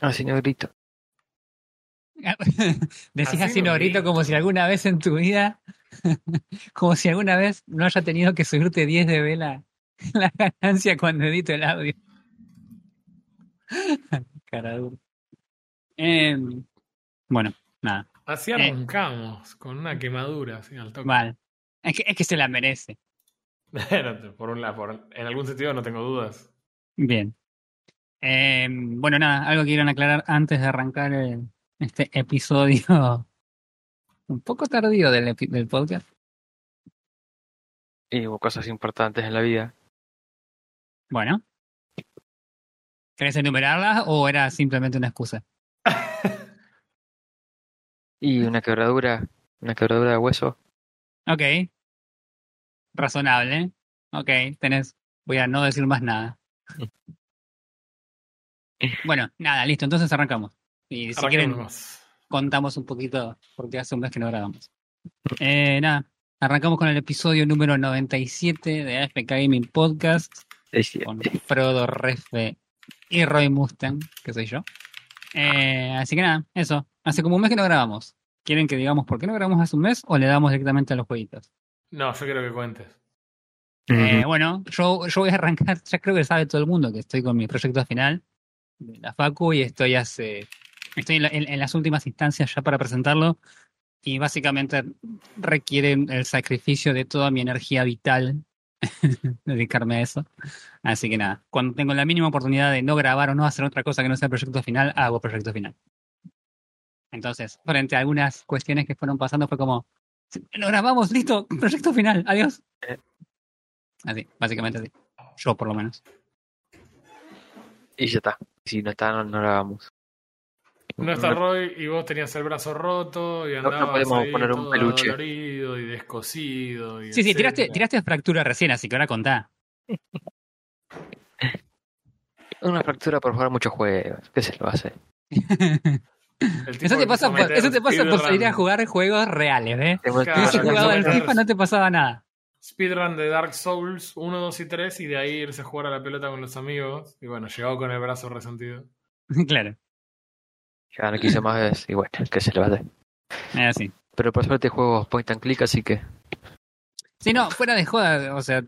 Así no grito. Decís Así grito como si alguna vez en tu vida, como si alguna vez no haya tenido que subirte 10 de vela la ganancia cuando edito el audio. Cara dura. Em, bueno, nada, Así Eh. arrancamos, con una quemadura, así al toque. mal. Es que, es que se la merece. por un lado, por- en algún sentido no tengo dudas. Bien. Em, bueno, nada, algo que quieran aclarar antes de arrancar el- este episodio un poco tardío del, del podcast. Y hubo cosas importantes en la vida. Bueno. ¿Querés enumerarlas o era simplemente una excusa? Y una quebradura, una quebradura de hueso. Ok. Razonable. Ok, tenés. Voy a no decir más nada. Bueno, nada, listo. Entonces arrancamos. Y si quieren, contamos un poquito porque hace un mes que no grabamos. Eh, nada, arrancamos con el episodio número 97 de AFK Gaming Podcast Es cierto. con Frodo Refe y Roy Mustang, que soy yo. Eh, así que nada, eso. Hace como un mes que no grabamos. ¿Quieren que digamos por qué no grabamos hace un mes o le damos directamente a los jueguitos? No, yo quiero que cuentes. Eh, bueno, yo, yo voy a arrancar, ya creo que sabe todo el mundo que estoy con mi proyecto final de la Facu y estoy hace, estoy en, la- en- en las últimas instancias ya para presentarlo y básicamente requiere el sacrificio de toda mi energía vital dedicarme a eso. Así que nada, cuando tengo la mínima oportunidad de no grabar o no hacer otra cosa que no sea proyecto final, hago proyecto final. Entonces, frente a algunas cuestiones que fueron pasando fue como, lo grabamos, listo, proyecto final, adiós. Así, básicamente así. Yo por lo menos. Y ya está. Si no está, no, no lo hagamos. No está Roy y vos tenías el brazo roto y No- no andabas podemos ahí poner un todo peluche. dolorido y descosido. Y Sí, sí, tiraste, tiraste fractura recién, así que ahora contá. Una fractura por jugar muchos juegos. ¿Qué se lo hace? Eso te pasa, por, eso te pasa por salir a jugar juegos reales, ¿eh? Claro, Si hubieses jugado al. FIFA no te pasaba nada. Speedrun de Dark Souls 1, 2 y 3 y de ahí irse a jugar a la pelota con los amigos. Y bueno, llegó con el brazo resentido. claro, Ya no quise más veces. Y bueno, ¿qué se le va a así. Pero por suerte juego point and click, así que. Sí, no, fuera de joda, o sea,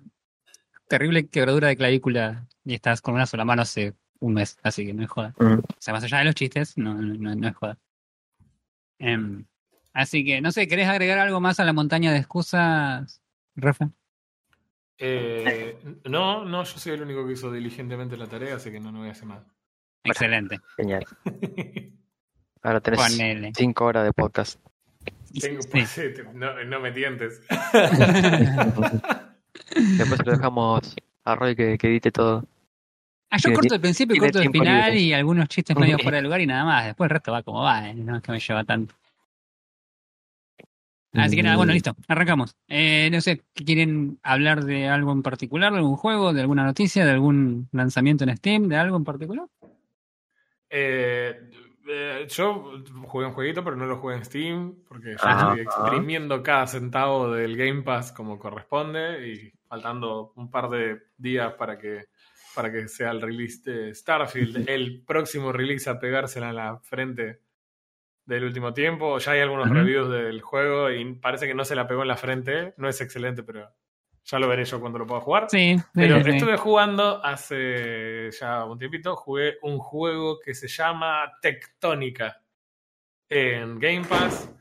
terrible quebradura de clavícula y estás con una sola mano hace un mes, así que no es joda. mm, O sea, más allá de los chistes, no, no, no es joda. Em, así que, no sé, ¿querés agregar algo más a la montaña de excusas, Rafa? Eh, no, no, yo soy el único que hizo diligentemente la tarea, así que no, no voy a hacer nada. Excelente. genial. Ahora tenés Ponele. cinco horas de podcast. Tengo, pues, no, no me tientes. Después lo dejamos a Roy que, que edite todo. Ah, yo corto el principio y corto el final libre. y algunos chistes medio fuera de lugar y nada más. Después el resto va como va, ¿eh? no es que me lleva tanto. Así que nada, bueno, listo, arrancamos. Eh, no sé, ¿quieren hablar de algo en particular, de algún juego, de alguna noticia, de algún lanzamiento en Steam, de algo en particular? Eh, eh, yo jugué un jueguito, pero no lo jugué en Steam, porque yo Ah. estoy exprimiendo cada centavo del Game Pass como corresponde y faltando un par de días para que, para que sea el release de Starfield, el próximo release a pegársela en la frente del último tiempo. Ya hay algunos reviews del juego y parece que no se la pegó en la frente. No es excelente, pero ya lo veré yo cuando lo pueda jugar. Sí, Pero sí, sí. estuve jugando hace ya un tiempito, jugué un juego que se llama Tectónica en Game Pass.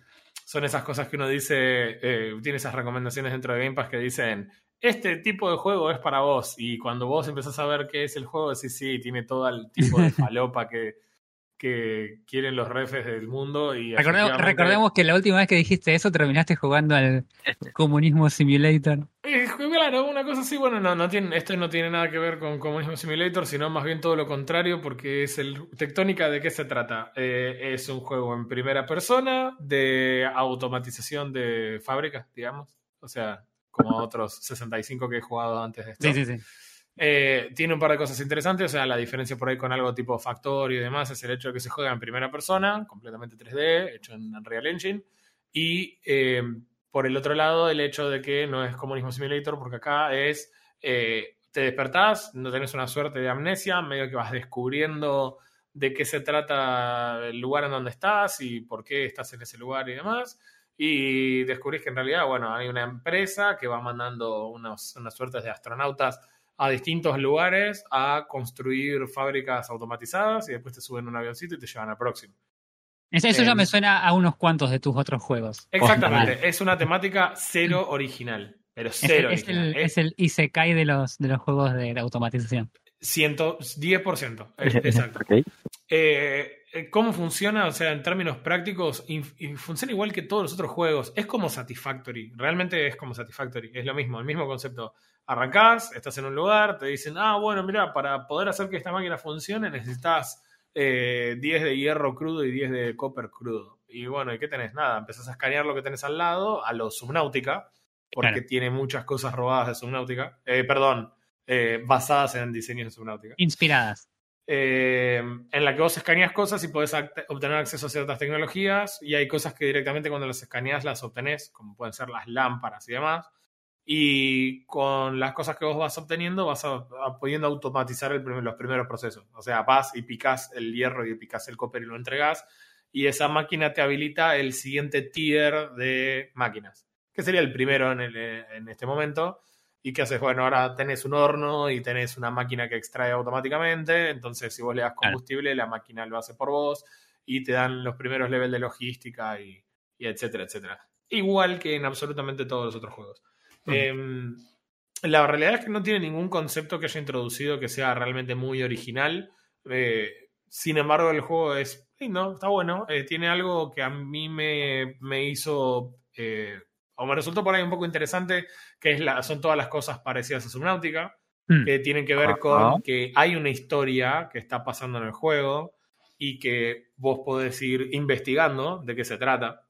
Son esas cosas que uno dice, eh, tiene esas recomendaciones dentro de Game Pass que dicen, este tipo de juego es para vos. Y cuando vos empezás a ver qué es el juego, decís, sí, tiene todo el tipo de falopa que, que quieren los refes del mundo. Y Recordemos, efectivamente- recordemos que la última vez que dijiste eso terminaste jugando al Comunismo Simulator. Eh, claro, una cosa así, bueno, no, no tiene, esto no tiene nada que ver con Comunismo Simulator, sino más bien todo lo contrario, porque es el Tectónica, ¿de qué se trata? Eh, es un juego en primera persona de automatización de fábricas, digamos. O sea, como otros 65 que he jugado antes de esto. Sí, sí, sí. Eh, tiene un par de cosas interesantes, o sea, la diferencia por ahí con algo tipo Factorio y demás es el hecho de que se juega en primera persona, completamente 3D, hecho en Unreal Engine, y eh, por el otro lado el hecho de que no es Comunismo Simulator, porque acá es, eh, te despertás, no tenés una suerte de amnesia, medio que vas descubriendo de qué se trata el lugar en donde estás y por qué estás en ese lugar y demás. Y descubrís que en realidad, bueno, hay una empresa que va mandando unos, unas suertes de astronautas a distintos lugares a construir fábricas automatizadas y después te suben un avioncito y te llevan al próximo. Eso, eso ya Eh, me suena a unos cuantos de tus otros juegos. Exactamente, es una temática cero original, pero cero es original. el, es el Isekai de los, de los juegos de la automatización. 110%, es- exacto. Ok. Eh, eh, ¿Cómo funciona? O sea, en términos prácticos, funciona igual que todos los otros juegos. Es como Satisfactory. Realmente es como Satisfactory. Es lo mismo, el mismo concepto. Arrancás, estás en un lugar, te dicen, ah, bueno, mira, para poder hacer que esta máquina funcione necesitas eh, 10 de hierro crudo y 10 de copper crudo. Y bueno, ¿y qué tenés? Nada, empezás a escanear lo que tenés al lado, a lo Subnautica, porque Claro. tiene muchas cosas robadas de Subnautica. Eh, perdón, eh, basadas en diseños de Subnautica Inspiradas. eh, en la que vos escaneas cosas y podés obtener acceso a ciertas tecnologías y hay cosas que directamente cuando las escaneas las obtenés, como pueden ser las lámparas y demás. Y con las cosas que vos vas obteniendo vas a, a pudiendo automatizar el primer- los primeros procesos. O sea, vas y picás el hierro y picás el copper y lo entregás y esa máquina te habilita el siguiente tier de máquinas, que sería el primero en, el- en este momento. ¿Y qué haces? Bueno, ahora tenés un horno y tenés una máquina que extrae automáticamente. Entonces, si vos le das combustible, la máquina lo hace por vos y te dan los primeros levels de logística y, y etcétera, etcétera. Igual que en absolutamente todos los otros juegos. Eh, la realidad es que no tiene ningún concepto que haya introducido que sea realmente muy original. Eh, sin embargo, el juego es lindo, está bueno. Eh, tiene algo que a mí me, me hizo, eh, o me resultó por ahí un poco interesante, que es la, son todas las cosas parecidas a Subnautica, Mm. que tienen que ver con que hay una historia que está pasando en el juego y que vos podés ir investigando de qué se trata.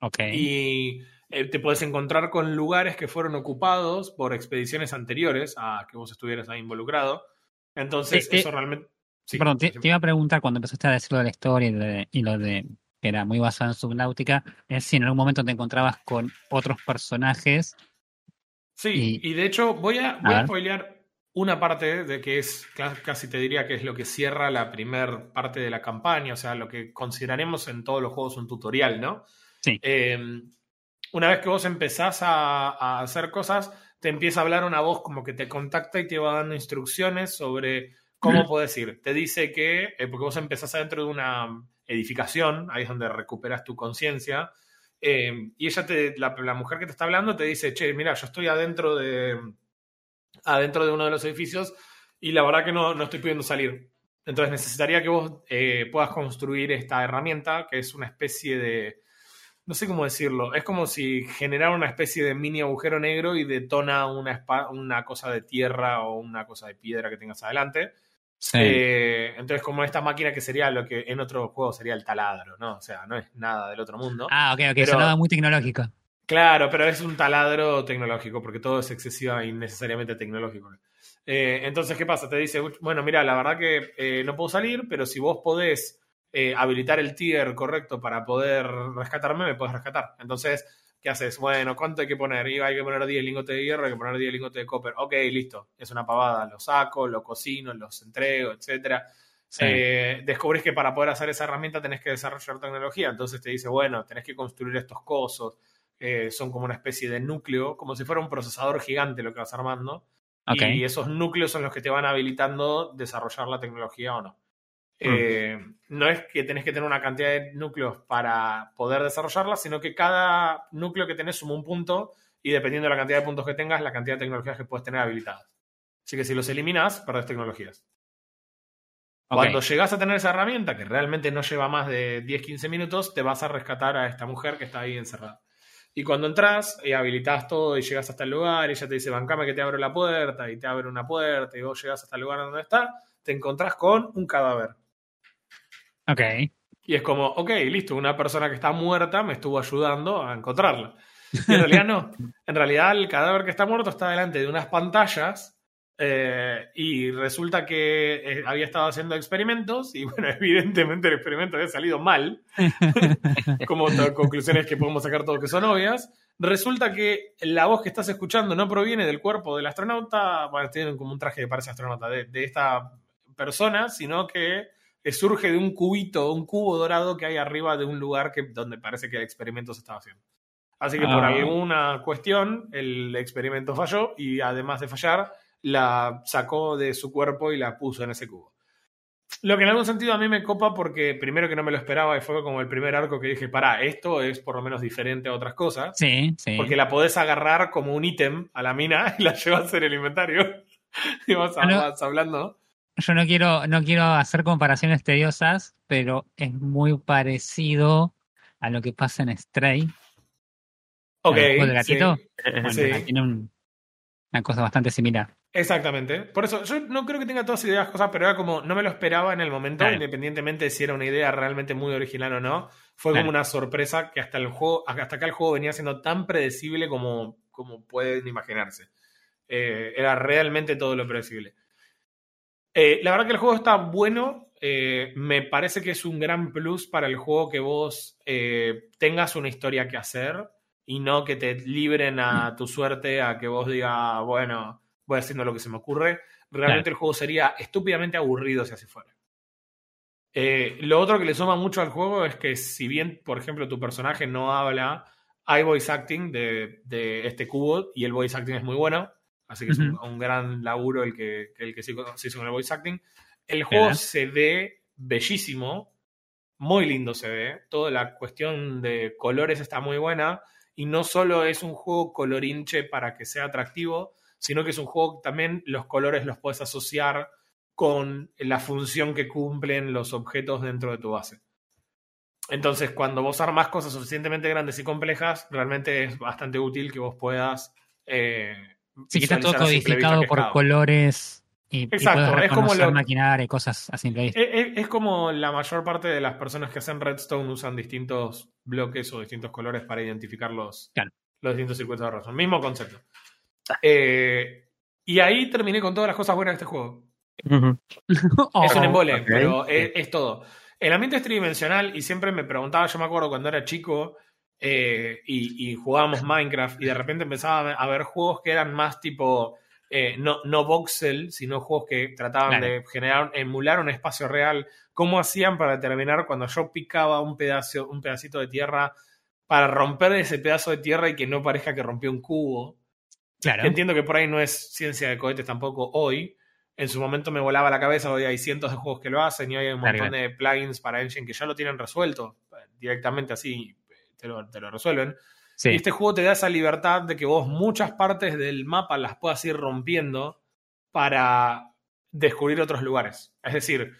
Ok. Y eh, te puedes encontrar con lugares que fueron ocupados por expediciones anteriores a que vos estuvieras ahí involucrado. Entonces, Eh, eh, eso realmente. sí, Perdón, te, iba a preguntar cuando empezaste a decir lo de la historia y, de- y lo de que era muy basado en Subnautica, es si en algún momento te encontrabas con otros personajes. Sí, y- y, de hecho, voy a, voy A spoilear una parte de que es, ca- casi te diría que es lo que cierra la primer parte de la campaña, o sea, lo que consideraremos en todos los juegos un tutorial, ¿no? Sí. Eh, una vez que vos empezás a, a hacer cosas, te empieza a hablar una voz como que te contacta y te va dando instrucciones sobre cómo puedes ir. Te dice que, eh, porque vos empezás adentro de una edificación, ahí es donde recuperas tu conciencia, eh, y ella, te, la, la mujer que te está hablando, te dice, che, mira, yo estoy adentro de, adentro de uno de los edificios y la verdad que no, no estoy pudiendo salir. Entonces necesitaría que vos eh, puedas construir esta herramienta, que es una especie de, no sé cómo decirlo, es como si generara una especie de mini agujero negro y detona una, una cosa de tierra o una cosa de piedra que tengas adelante. Sí. Eh, entonces, como esta máquina que sería lo que en otro juego sería el taladro, ¿no? O sea, no es nada del otro mundo. ah, ok, ok, pero- sonaba muy tecnológico. Claro, pero es un taladro tecnológico, porque todo es excesiva y innecesariamente tecnológico. Eh, entonces, ¿qué pasa? Te dice, bueno, mira, la verdad que eh, no puedo salir, pero si vos podés eh, habilitar el tier correcto para poder rescatarme, me podés rescatar. Entonces, ¿qué haces? Bueno, ¿cuánto hay que poner? Y hay que poner 10 lingotes de hierro, hay que poner 10 lingotes de copper. Ok, listo. Es una pavada. Lo saco, lo cocino, los entrego, etcétera. Sí. Eh, descubrís que para poder hacer esa herramienta tenés que desarrollar tecnología. Entonces te dice, bueno, tenés que construir estos cosos. eh, son como una especie de núcleo, como si fuera un procesador gigante lo que vas armando. Y esos núcleos son los que te van habilitando desarrollar la tecnología o no. Mm. Eh, no es que tenés que tener una cantidad de núcleos para poder desarrollarla, sino que cada núcleo que tenés suma un punto y dependiendo de la cantidad de puntos que tengas, la cantidad de tecnologías que puedes tener habilitadas. Así que si los eliminas, perdés tecnologías. Cuando llegas a tener esa herramienta, que realmente no lleva más de 10-15 minutos, te vas a rescatar a esta mujer que está ahí encerrada. Y cuando entras y habilitas todo y llegas hasta el lugar, ella te dice, bancame que te abro la puerta, y te abre una puerta, y vos llegas hasta el lugar donde está, te encontrás con un cadáver. Ok. Y es como, ok, listo, una persona que está muerta me estuvo ayudando a encontrarla. Y en realidad no. En realidad el cadáver que está muerto está delante de unas pantallas eh, y resulta que eh, había estado haciendo experimentos y bueno, evidentemente el experimento había salido mal, como conclusiones que podemos sacar todos que son obvias. Resulta que la voz que estás escuchando no proviene del cuerpo del astronauta, bueno, tienen como un traje que parece astronauta, de, de esta persona, sino que eh, surge de un cubito, un cubo dorado que hay arriba de un lugar que, donde parece que el experimento se estaba haciendo. Así que por Ah. alguna cuestión el experimento falló y además de fallar, la sacó de su cuerpo y la puso en ese cubo. Lo que en algún sentido a mí me copa porque primero que no me lo esperaba y fue como el primer arco que dije, pará, esto es por lo menos diferente a otras cosas. Sí, sí. Porque la podés agarrar como un ítem a la mina y la llevas en el inventario. y vas, a- Ah, no. vas hablando. Yo no quiero, no quiero hacer comparaciones tediosas, pero es muy parecido a lo que pasa en Stray. Ok. ¿El juego del sí, gatito? Bueno, Sí. tiene un- una cosa bastante similar. exactamente. Por eso, yo no creo que tenga todas ideas cosas, pero era como, no me lo esperaba en el momento, Claro. independientemente de si era una idea realmente muy original o no. Fue Claro. como una sorpresa que hasta el juego, hasta acá el juego venía siendo tan predecible como, como pueden imaginarse. Eh, era realmente todo lo predecible. Eh, la verdad que el juego está bueno. eh, me parece que es un gran plus para el juego que vos eh, tengas una historia que hacer y no que te libren a tu suerte a que vos digas, bueno, voy haciendo lo que se me ocurre. Realmente el juego sería estúpidamente aburrido si así fuera. Lo otro que le suma mucho al juego es que si bien, por ejemplo, tu personaje no habla, hay voice acting de, de este cubo y el voice acting es muy bueno. Así que es un, un gran laburo el que, el que se hizo con el voice acting. El juego se ve bellísimo, muy lindo se ve. Toda la cuestión de colores está muy buena. Y no solo es un juego colorinche para que sea atractivo, sino que es un juego que también los colores los puedes asociar con la función que cumplen los objetos dentro de tu base. Entonces, cuando vos armas cosas suficientemente grandes y complejas, realmente es bastante útil que vos puedas. Eh, Sí, que está todo codificado por colores y, y Exacto, puedes es como lo- maquinaria y cosas a simple vista. Es, es- como la mayor parte de las personas que hacen Redstone usan distintos bloques o distintos colores para identificar los, Claro. los distintos circuitos de Redstone. Mismo concepto. Eh, y ahí terminé con todas las cosas buenas de este juego. Es un Oh, embole, pero es, es todo. El ambiente es tridimensional y siempre me preguntaba, yo me acuerdo cuando era chico eh, y, y jugábamos Minecraft y de repente empezaba a ver juegos que eran más tipo, eh, no, no voxel, sino juegos que trataban Claro. de generar, emular un espacio real. ¿Cómo hacían para determinar cuando yo picaba un, pedazo, un pedacito de tierra para romper ese pedazo de tierra y que no parezca que rompió un cubo? Claro. Entiendo que por ahí no es ciencia de cohetes tampoco hoy. En su momento me volaba la cabeza, hoy hay cientos de juegos que lo hacen y hoy hay un Claro, montón de plugins para Engine que ya lo tienen resuelto. Directamente así te lo, te lo resuelven. Sí. Y este juego te da esa libertad de que vos muchas partes del mapa las puedas ir rompiendo para descubrir otros lugares. Es decir,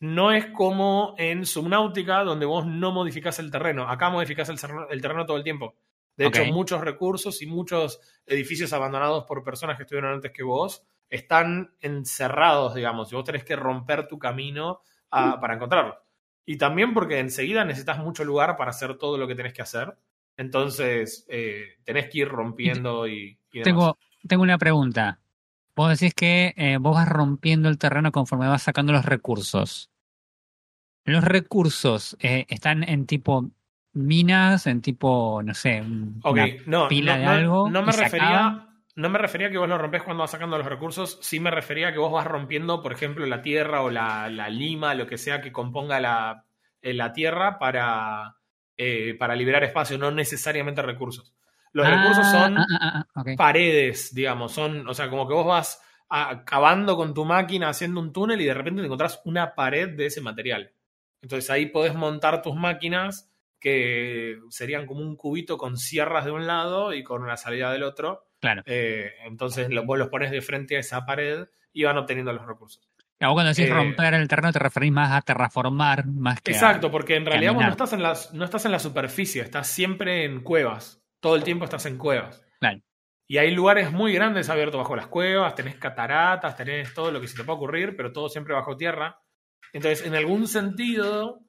no es como en Subnautica donde vos no modificás el terreno. Acá modificás el, terreno- el terreno todo el tiempo. De hecho, muchos recursos y muchos edificios abandonados por personas que estuvieron antes que vos están encerrados, digamos, y vos tenés que romper tu camino a- para encontrarlos. Y también porque enseguida necesitas mucho lugar para hacer todo lo que tenés que hacer. Entonces, eh, tenés que ir rompiendo y. Tengo, tengo una pregunta. Vos decís que eh, vos vas rompiendo el terreno conforme vas sacando los recursos. ¿Los recursos eh, están en tipo minas, en tipo, no sé, una no, pila no, de no- algo no me refería. No me refería a que vos lo rompés cuando vas sacando los recursos, sí me refería a que vos vas rompiendo, por ejemplo, la tierra o la, la lima, lo que sea que componga la, eh, la tierra para, eh, para liberar espacio, no necesariamente recursos. Los Ah, recursos son ah, ah, paredes, digamos, son, o sea, como que vos vas a- cavando con tu máquina, haciendo un túnel y de repente te encontrás una pared de ese material. Entonces ahí podés montar tus máquinas que serían como un cubito con sierras de un lado y con una salida del otro. Claro. Eh, entonces lo- vos los pones de frente a esa pared y van obteniendo los recursos. A vos cuando decís eh, romper el terreno te referís más a terraformar, más que a- Exacto, porque en realidad vos no estás, en las, no estás en la superficie, estás siempre en cuevas. Todo el tiempo estás en cuevas. Claro. Y hay lugares muy grandes abiertos bajo las cuevas, tenés cataratas, tenés todo lo que se te pueda ocurrir, pero todo siempre bajo tierra. Entonces, en algún sentido,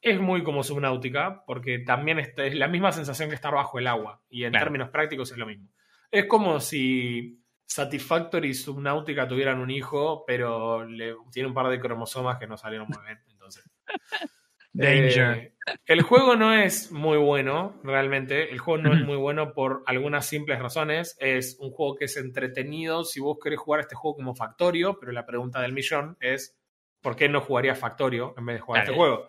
es muy como subnáutica, porque también es, es la misma sensación que estar bajo el agua. Y en Claro. términos prácticos es lo mismo. Es como si Satisfactory y Subnautica tuvieran un hijo, pero le, tiene un par de cromosomas que no salieron muy bien. Entonces. Danger. Eh, el juego no es muy bueno, realmente. El juego no es muy bueno por algunas simples razones. Es un juego que es entretenido si vos querés jugar este juego como Factorio, pero la pregunta del millón es: ¿por qué no jugaría Factorio en vez de jugar Claro. este juego?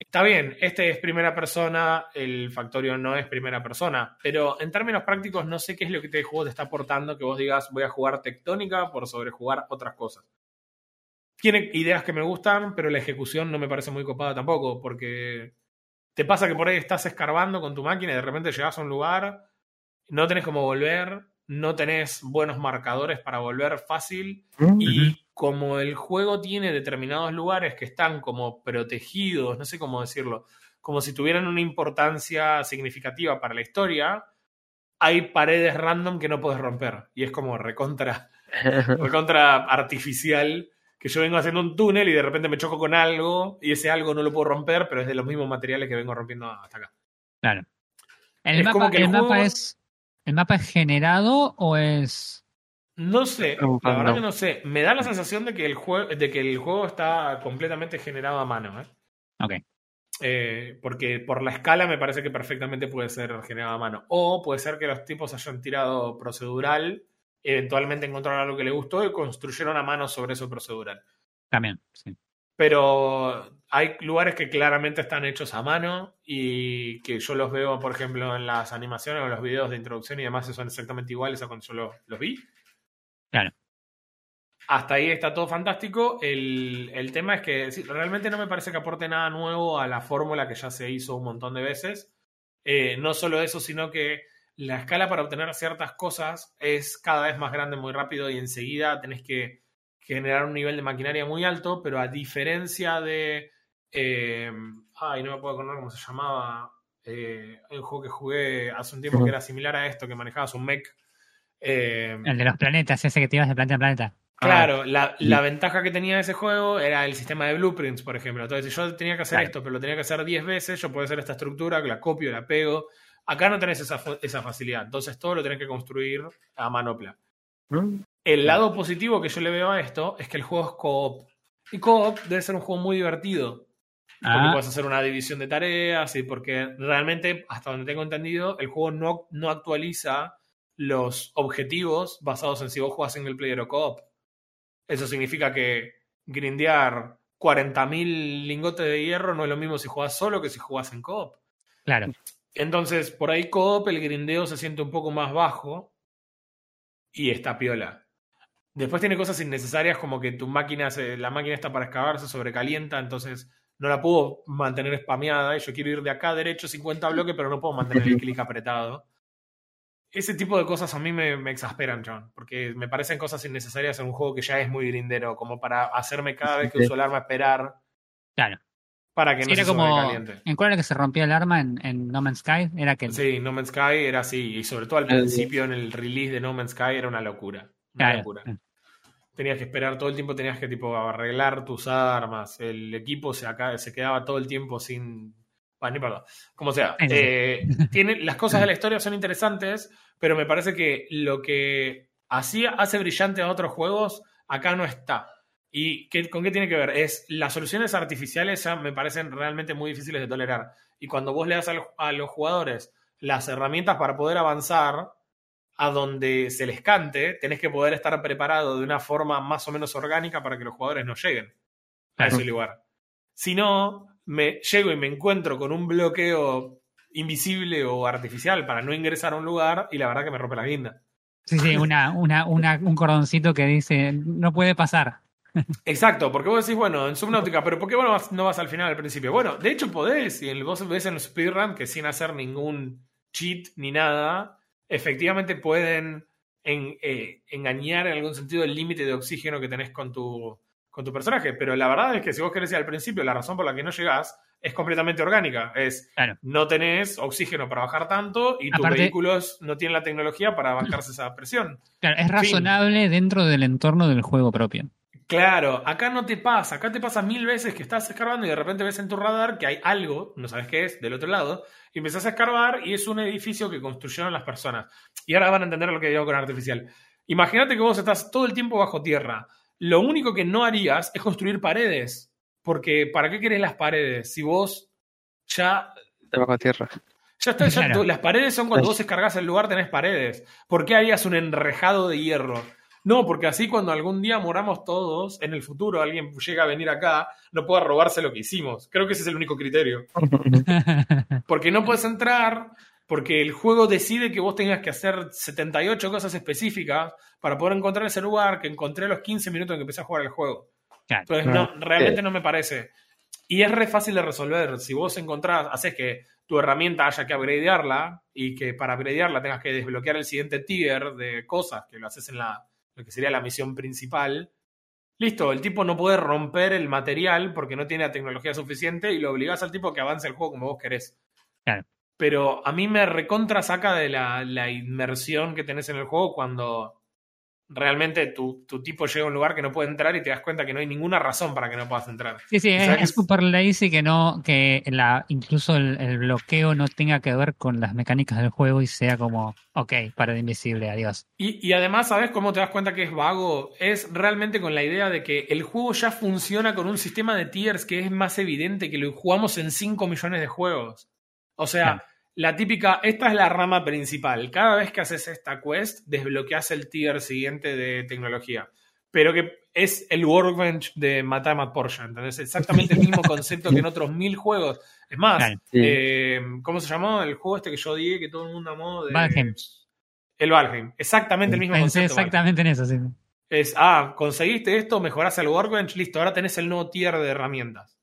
Está bien, este es primera persona, el Factorio no es primera persona, pero en términos prácticos no sé qué es lo que este juego te está aportando que vos digas voy a jugar Tectónica por sobrejugar otras cosas. Tiene ideas que me gustan, pero la ejecución no me parece muy copada tampoco, porque te pasa que por ahí estás escarbando con tu máquina y de repente llegas a un lugar, no tenés cómo volver, no tenés buenos marcadores para volver fácil, y como el juego tiene determinados lugares que están como protegidos, no sé cómo decirlo, como si tuvieran una importancia significativa para la historia, hay paredes random que no puedes romper. Y es como recontra, recontra artificial que yo vengo haciendo un túnel y de repente me choco con algo y ese algo no lo puedo romper, pero es de los mismos materiales que vengo rompiendo hasta acá. Claro. ¿El, Es mapa, como que el el mapa juego- es, ¿El mapa es generado o es.? No sé, la verdad que no sé. Me da la sensación de que el, juego de que el juego está completamente generado a mano. ¿eh? Ok. Eh, porque por la escala me parece que perfectamente puede ser generado a mano. O puede ser que los tipos hayan tirado procedural, eventualmente encontraron algo que le gustó y construyeron a mano sobre eso procedural. También, sí. Pero hay lugares que claramente están hechos a mano y que yo los veo, por ejemplo, en las animaciones o en los videos de introducción y demás, son exactamente iguales a cuando yo lo- los vi. Claro. Hasta ahí está todo fantástico. El, el tema es que sí, realmente no me parece que aporte nada nuevo a la fórmula que ya se hizo un montón de veces. Eh, no solo eso, sino que la escala para obtener ciertas cosas es cada vez más grande muy rápido y enseguida tenés que generar un nivel de maquinaria muy alto, pero a diferencia de... eh, ay, no me puedo acordar cómo se llamaba. eh, un juego que jugué hace un tiempo que era similar a esto, que manejabas un mech. eh, El de los planetas, ese que te ibas de planeta a planeta. Claro, la, ventaja que tenía ese juego era el sistema de blueprints, por ejemplo. Entonces, si yo tenía que hacer Claro. esto, pero lo tenía que hacer 10 veces, yo puedo hacer esta estructura, la copio, la pego. Acá no tenés esa facilidad. Entonces, todo lo tenés que construir a manopla. Mm. El lado positivo que yo le veo a esto es que el juego es co-op. Y co-op debe ser un juego muy divertido. Porque Ah, puedes hacer una división de tareas y porque realmente, hasta donde tengo entendido, el juego no, no actualiza los objetivos basados en si vos jugás single player o co-op. Eso significa que grindear 40.000 lingotes de hierro no es lo mismo si jugás solo que si jugás en co-op. claro. Entonces, por ahí co-op el grindeo se siente un poco más bajo y está piola. Después tiene cosas innecesarias como que tu máquina, se- la máquina está para excavar, se sobrecalienta, entonces no la puedo mantener spameada y yo quiero ir de acá derecho 50 bloques, pero no puedo mantener el clic apretado. Ese tipo de cosas a mí me, me exasperan, John, porque me parecen cosas innecesarias en un juego que ya es muy grindero, como para hacerme cada vez que uso el arma esperar Claro. para que Sí, no era se como. ¿En cuál era que se rompía el arma en, en No Man's Sky? Era que. Sí, No Man's Sky era así, y sobre todo al principio en el release de No Man's Sky era una locura. Una Claro. locura. Tenías que esperar todo el tiempo, tenías que tipo arreglar tus armas, el equipo se, acá, se quedaba todo el tiempo sin... Bueno, ni perdón. Como sea, eh, tiene, las cosas de la historia son interesantes, pero me parece que lo que hacía, hace brillante a otros juegos, acá no está. ¿Y qué, con qué tiene que ver? Es las soluciones artificiales ya me parecen realmente muy difíciles de tolerar. Y cuando vos le das a los jugadores las herramientas para poder avanzar a donde se les cante, tenés que poder estar preparado de una forma más o menos orgánica para que los jugadores no lleguen a ese lugar. Si no, me llego y me encuentro con un bloqueo invisible o artificial para no ingresar a un lugar y la verdad que me rompe la guinda. Sí, sí, una, una, una, un cordoncito que dice no puede pasar. Exacto, porque vos decís, bueno, en Subnautica, pero ¿por qué vos no vas, no vas al final al principio? Bueno, de hecho podés, y el- vos ves en speedrun que sin hacer ningún cheat ni nada, efectivamente pueden en- eh, engañar en algún sentido el límite de oxígeno que tenés con tu, con tu personaje. Pero la verdad es que si vos querés ir al principio, la razón por la que no llegás es completamente orgánica. Es Claro. no tenés oxígeno para bajar tanto y tus vehículos no tienen la tecnología para bancarse esa presión. Claro, es razonable dentro del entorno del juego propio. Claro, acá no te pasa, acá te pasa mil veces que estás escarbando y de repente ves en tu radar que hay algo, no sabes qué es, del otro lado, y empezás a escarbar y es un edificio que construyeron las personas. Y ahora van a entender lo que digo con artificial. Imagínate que vos estás todo el tiempo bajo tierra. Lo único que no harías es construir paredes, porque ¿para qué querés las paredes? Si vos ya Debajo de tierra. ya está, ya Claro. tú- las paredes son cuando vos descargas el lugar, tenés paredes. ¿Por qué harías un enrejado de hierro? No, porque así cuando algún día moramos todos, en el futuro alguien llega a venir acá, no pueda robarse lo que hicimos. Creo que ese es el único criterio. Porque no puedes entrar, porque el juego decide que vos tengas que hacer 78 cosas específicas para poder encontrar ese lugar que encontré a los 15 minutos en que empecé a jugar el juego. Entonces, no, realmente no me parece. Y es re fácil de resolver. Si vos encontrás, haces que tu herramienta haya que upgradearla y que para upgradearla tengas que desbloquear el siguiente tier de cosas, que lo haces en la, lo que sería la misión principal. Listo, el tipo no puede romper el material porque no tiene la tecnología suficiente y lo obligás al tipo a que avance el juego como vos querés. Claro. Pero a mí me recontra saca de la, la inmersión que tenés en el juego cuando realmente tu, tu tipo llega a un lugar que no puede entrar y te das cuenta que no hay ninguna razón para que no puedas entrar. Sí, sí, es súper lazy que no, que la, incluso el, el bloqueo no tenga que ver con las mecánicas del juego y sea como, ok, pared invisible, adiós. Y, y además, ¿sabes cómo te das cuenta que es vago? Es realmente con la idea de que el juego ya funciona con un sistema de tiers que es más evidente que lo jugamos en 5 millones de juegos. O sea, Claro. La típica, esta es la rama principal. Cada vez que haces esta quest, desbloqueas el tier siguiente de tecnología. Pero que es el workbench de Matt Porsche, ¿entendés? Exactamente el mismo concepto que en otros mil juegos. Es más. Sí. eh, ¿cómo se llamó? El juego este que yo dije que todo el mundo amó. De... Valheim. El Valheim. Exactamente el mismo Pensé concepto. exactamente en eso, sí. Es, ah, conseguiste esto, mejorás el workbench, listo, ahora tenés el nuevo tier de herramientas.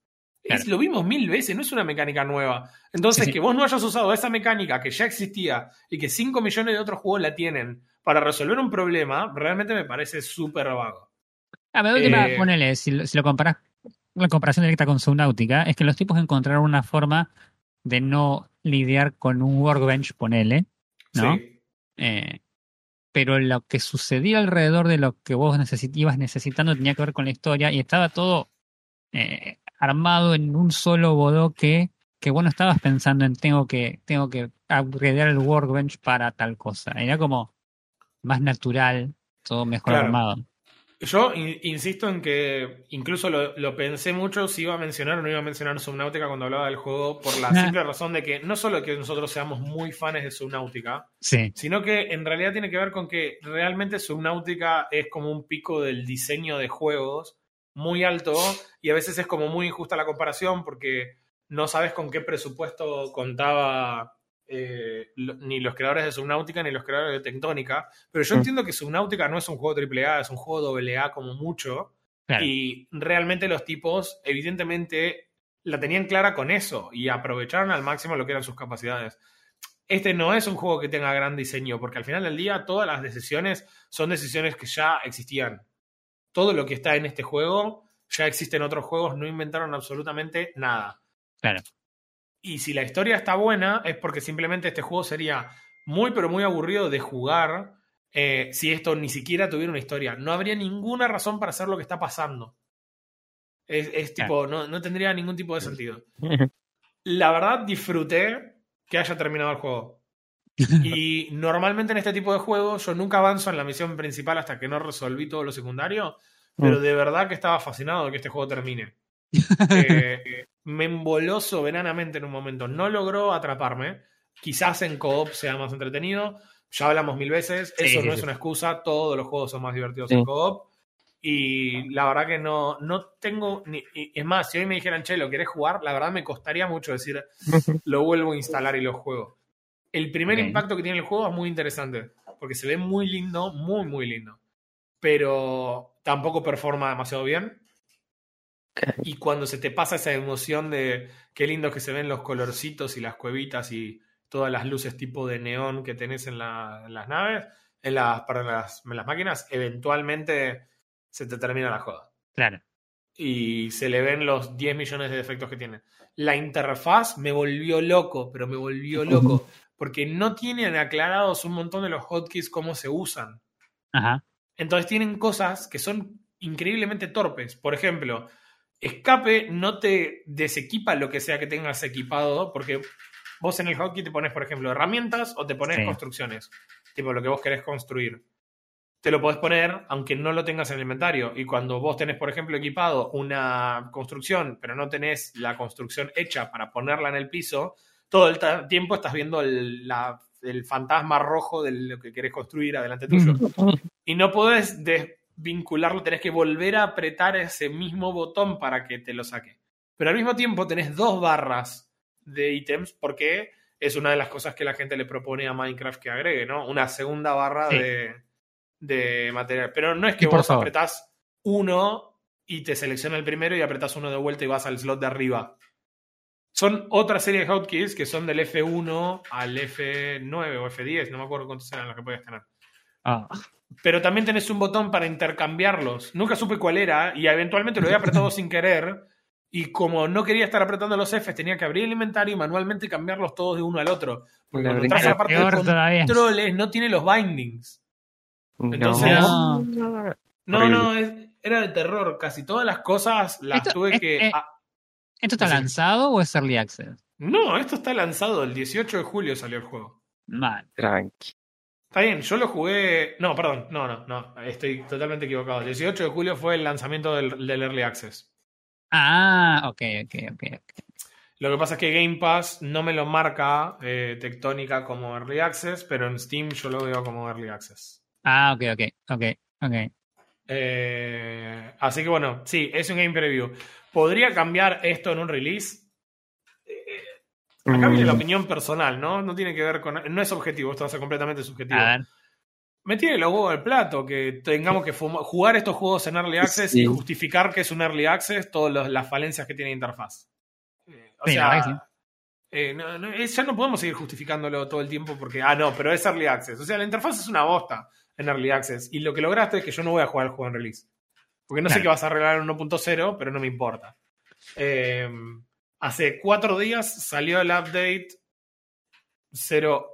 Claro. Es- lo vimos mil veces, no es una mecánica nueva. Entonces, Sí, sí. que vos no hayas usado esa mecánica que ya existía y que 5 millones de otros juegos la tienen para resolver un problema, realmente me parece súper vago. A ver, última, Eh, ponele, si, lo- si lo comparás, la comparación directa con Subnautica, es que los tipos encontraron una forma de no lidiar con un workbench, ponele, ¿no? Sí. Eh, pero lo que sucedía alrededor de lo que vos necesit- ibas necesitando tenía que ver con la historia y estaba todo eh, armado en un solo bodoque que vos no estabas pensando en tengo que, tengo que upgradear el workbench para tal cosa. Era como más natural, todo mejor Claro. armado. Yo in- insisto en que incluso lo, lo pensé mucho si iba a mencionar o no iba a mencionar Subnautica cuando hablaba del juego, por la simple razón de que no solo que nosotros seamos muy fans de Subnautica, Sí, sino que en realidad tiene que ver con que realmente Subnautica es como un pico del diseño de juegos muy alto y a veces es como muy injusta la comparación porque no sabes con qué presupuesto contaba eh, lo- ni los creadores de Subnautica ni los creadores de Tectónica, pero yo Mm. entiendo que Subnautica no es un juego AAA, es un juego AA como mucho claro. y realmente los tipos, evidentemente, la tenían clara con eso y aprovecharon al máximo lo que eran sus capacidades. Este no es un juego que tenga gran diseño, porque al final del día todas las decisiones son decisiones que ya existían. Todo lo que está en este juego ya existe en otros juegos, no inventaron absolutamente nada. Claro. Y si la historia está buena, es porque simplemente este juego sería muy, pero muy aburrido de jugar eh, si esto ni siquiera tuviera una historia. No habría ninguna razón para hacer lo que está pasando. Es, es tipo, no, no tendría ningún tipo de sentido. La verdad, disfruté que haya terminado el juego. Y normalmente en este tipo de juegos yo nunca avanzo en la misión principal hasta que no resolví todo lo secundario, pero Mm. de verdad que estaba fascinado de que este juego termine. Eh, me emboló soberanamente en un momento. No logró atraparme. Quizás en co-op sea más entretenido. Ya hablamos mil veces. Eso sí, no sí. es una excusa. Todos los juegos son más divertidos Sí. en co-op. Y la verdad que no, no tengo ni. Es más, si hoy me dijeran, che, ¿lo querés jugar? La verdad me costaría mucho decir, lo vuelvo a instalar y lo juego. El primer impacto que tiene el juego es muy interesante. Porque se ve muy lindo, muy, muy lindo. Pero tampoco performa demasiado bien. Y cuando se te pasa esa emoción de qué lindo que se ven los colorcitos y las cuevitas y todas las luces tipo de neón que tenés en, la- en las naves, en las, para las, en las máquinas, eventualmente se te termina la joda. Claro. Y se le ven los 10 millones de defectos que tiene. La interfaz me volvió loco, pero me volvió loco. Porque no tienen aclarados un montón de los hotkeys cómo se usan. Ajá. Entonces tienen cosas que son increíblemente torpes. Por ejemplo, escape no te desequipa lo que sea que tengas equipado, porque vos en el hotkey te pones, por ejemplo, herramientas o te pones Sí. construcciones, tipo lo que vos querés construir. Te lo podés poner aunque no lo tengas en el inventario. Y cuando vos tenés, por ejemplo, equipado una construcción, pero no tenés la construcción hecha para ponerla en el piso, todo el tiempo estás viendo el, la- el fantasma rojo de lo que querés construir adelante tuyo. Y no podés desvincularlo, tenés que volver a apretar ese mismo botón para que te lo saque. Pero al mismo tiempo tenés dos barras de ítems porque es una de las cosas que la gente le propone a Minecraft que agregue, ¿no? Una segunda barra Sí. de, de material. Pero no es que vos favor. apretás uno y te selecciona el primero y apretás uno de vuelta y vas al slot de arriba. Son otra serie de hotkeys que son del F1 al F9 o F10, no me acuerdo cuántos eran los que podías tener. Ah, Pero también tenés un botón para intercambiarlos. Nunca supe cuál era y eventualmente lo había apretado sin querer. Y como no quería estar apretando los Fs, tenía que abrir el inventario y manualmente cambiarlos todos de uno al otro. Porque La cuando a la parte de todavía. controles, no tiene los bindings. Entonces- No. No, es- era de terror. Casi todas las cosas las Esto- tuve que. eh. ¿Esto está lanzado o es Early Access? no, esto está lanzado el 18 de julio salió el juego. Mal. Tranqui. Está bien, yo lo jugué. No, perdón, no, no, no. Estoy totalmente equivocado. El 18 de julio fue el lanzamiento del, del Early Access. Ah, ok, ok, ok. ok. Lo que pasa es que Game Pass no me lo marca eh, Tectónica como Early Access, pero en Steam yo lo veo como Early Access. Ah, ok, ok, ok, ok. Eh, así que bueno, sí, es un game preview. ¿Podría cambiar esto en un release? Eh, Acá viene la Mm, opinión personal, ¿no? No tiene que ver con. No es objetivo, esto va a ser completamente subjetivo. A ver. Me tiene los huevos del plato que tengamos que fuma- jugar estos juegos en Early Access Sí. y justificar que es un Early Access todas los- las falencias que tiene la interfaz. Eh, o Sí, sea, eh, no- no, ya no podemos seguir justificándolo todo el tiempo porque, ah, no, pero es Early Access. O sea, la interfaz es una bosta en Early Access y lo que lograste es que yo no voy a jugar el juego en release. Porque no sé qué vas a arreglar en 1.0, pero no me importa. Eh, hace cuatro días salió el update 011.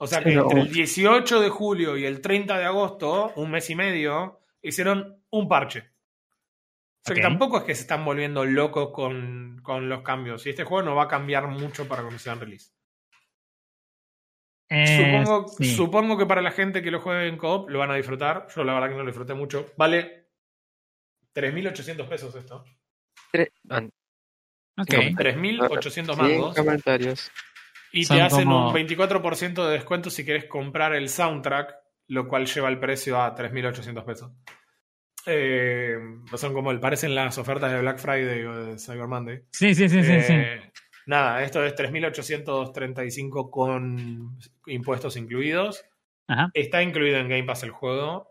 O sea que entre el uno. 18 de julio y el 30 de agosto, un mes y medio, hicieron un parche. O sea que tampoco es que se están volviendo locos con, con los cambios. Y este juego no va a cambiar mucho para cuando sea en release. Eh, Supongo, sí. supongo que para la gente que lo juegue en co-op lo van a disfrutar. Yo la verdad que no lo disfruté mucho. Vale 3.800 pesos esto. tre- ah, Ok. No, 3.800 sí, mangos. comentarios. Y Son te hacen como- un 24% de descuento si querés comprar el soundtrack, lo cual lleva el precio a 3.800 pesos. Eh, son como el, parecen las ofertas de Black Friday o de Cyber Monday. Sí, sí, sí, sí, sí. Eh, Nada, esto es 3.835 con impuestos incluidos. Ajá. Está incluido en Game Pass el juego.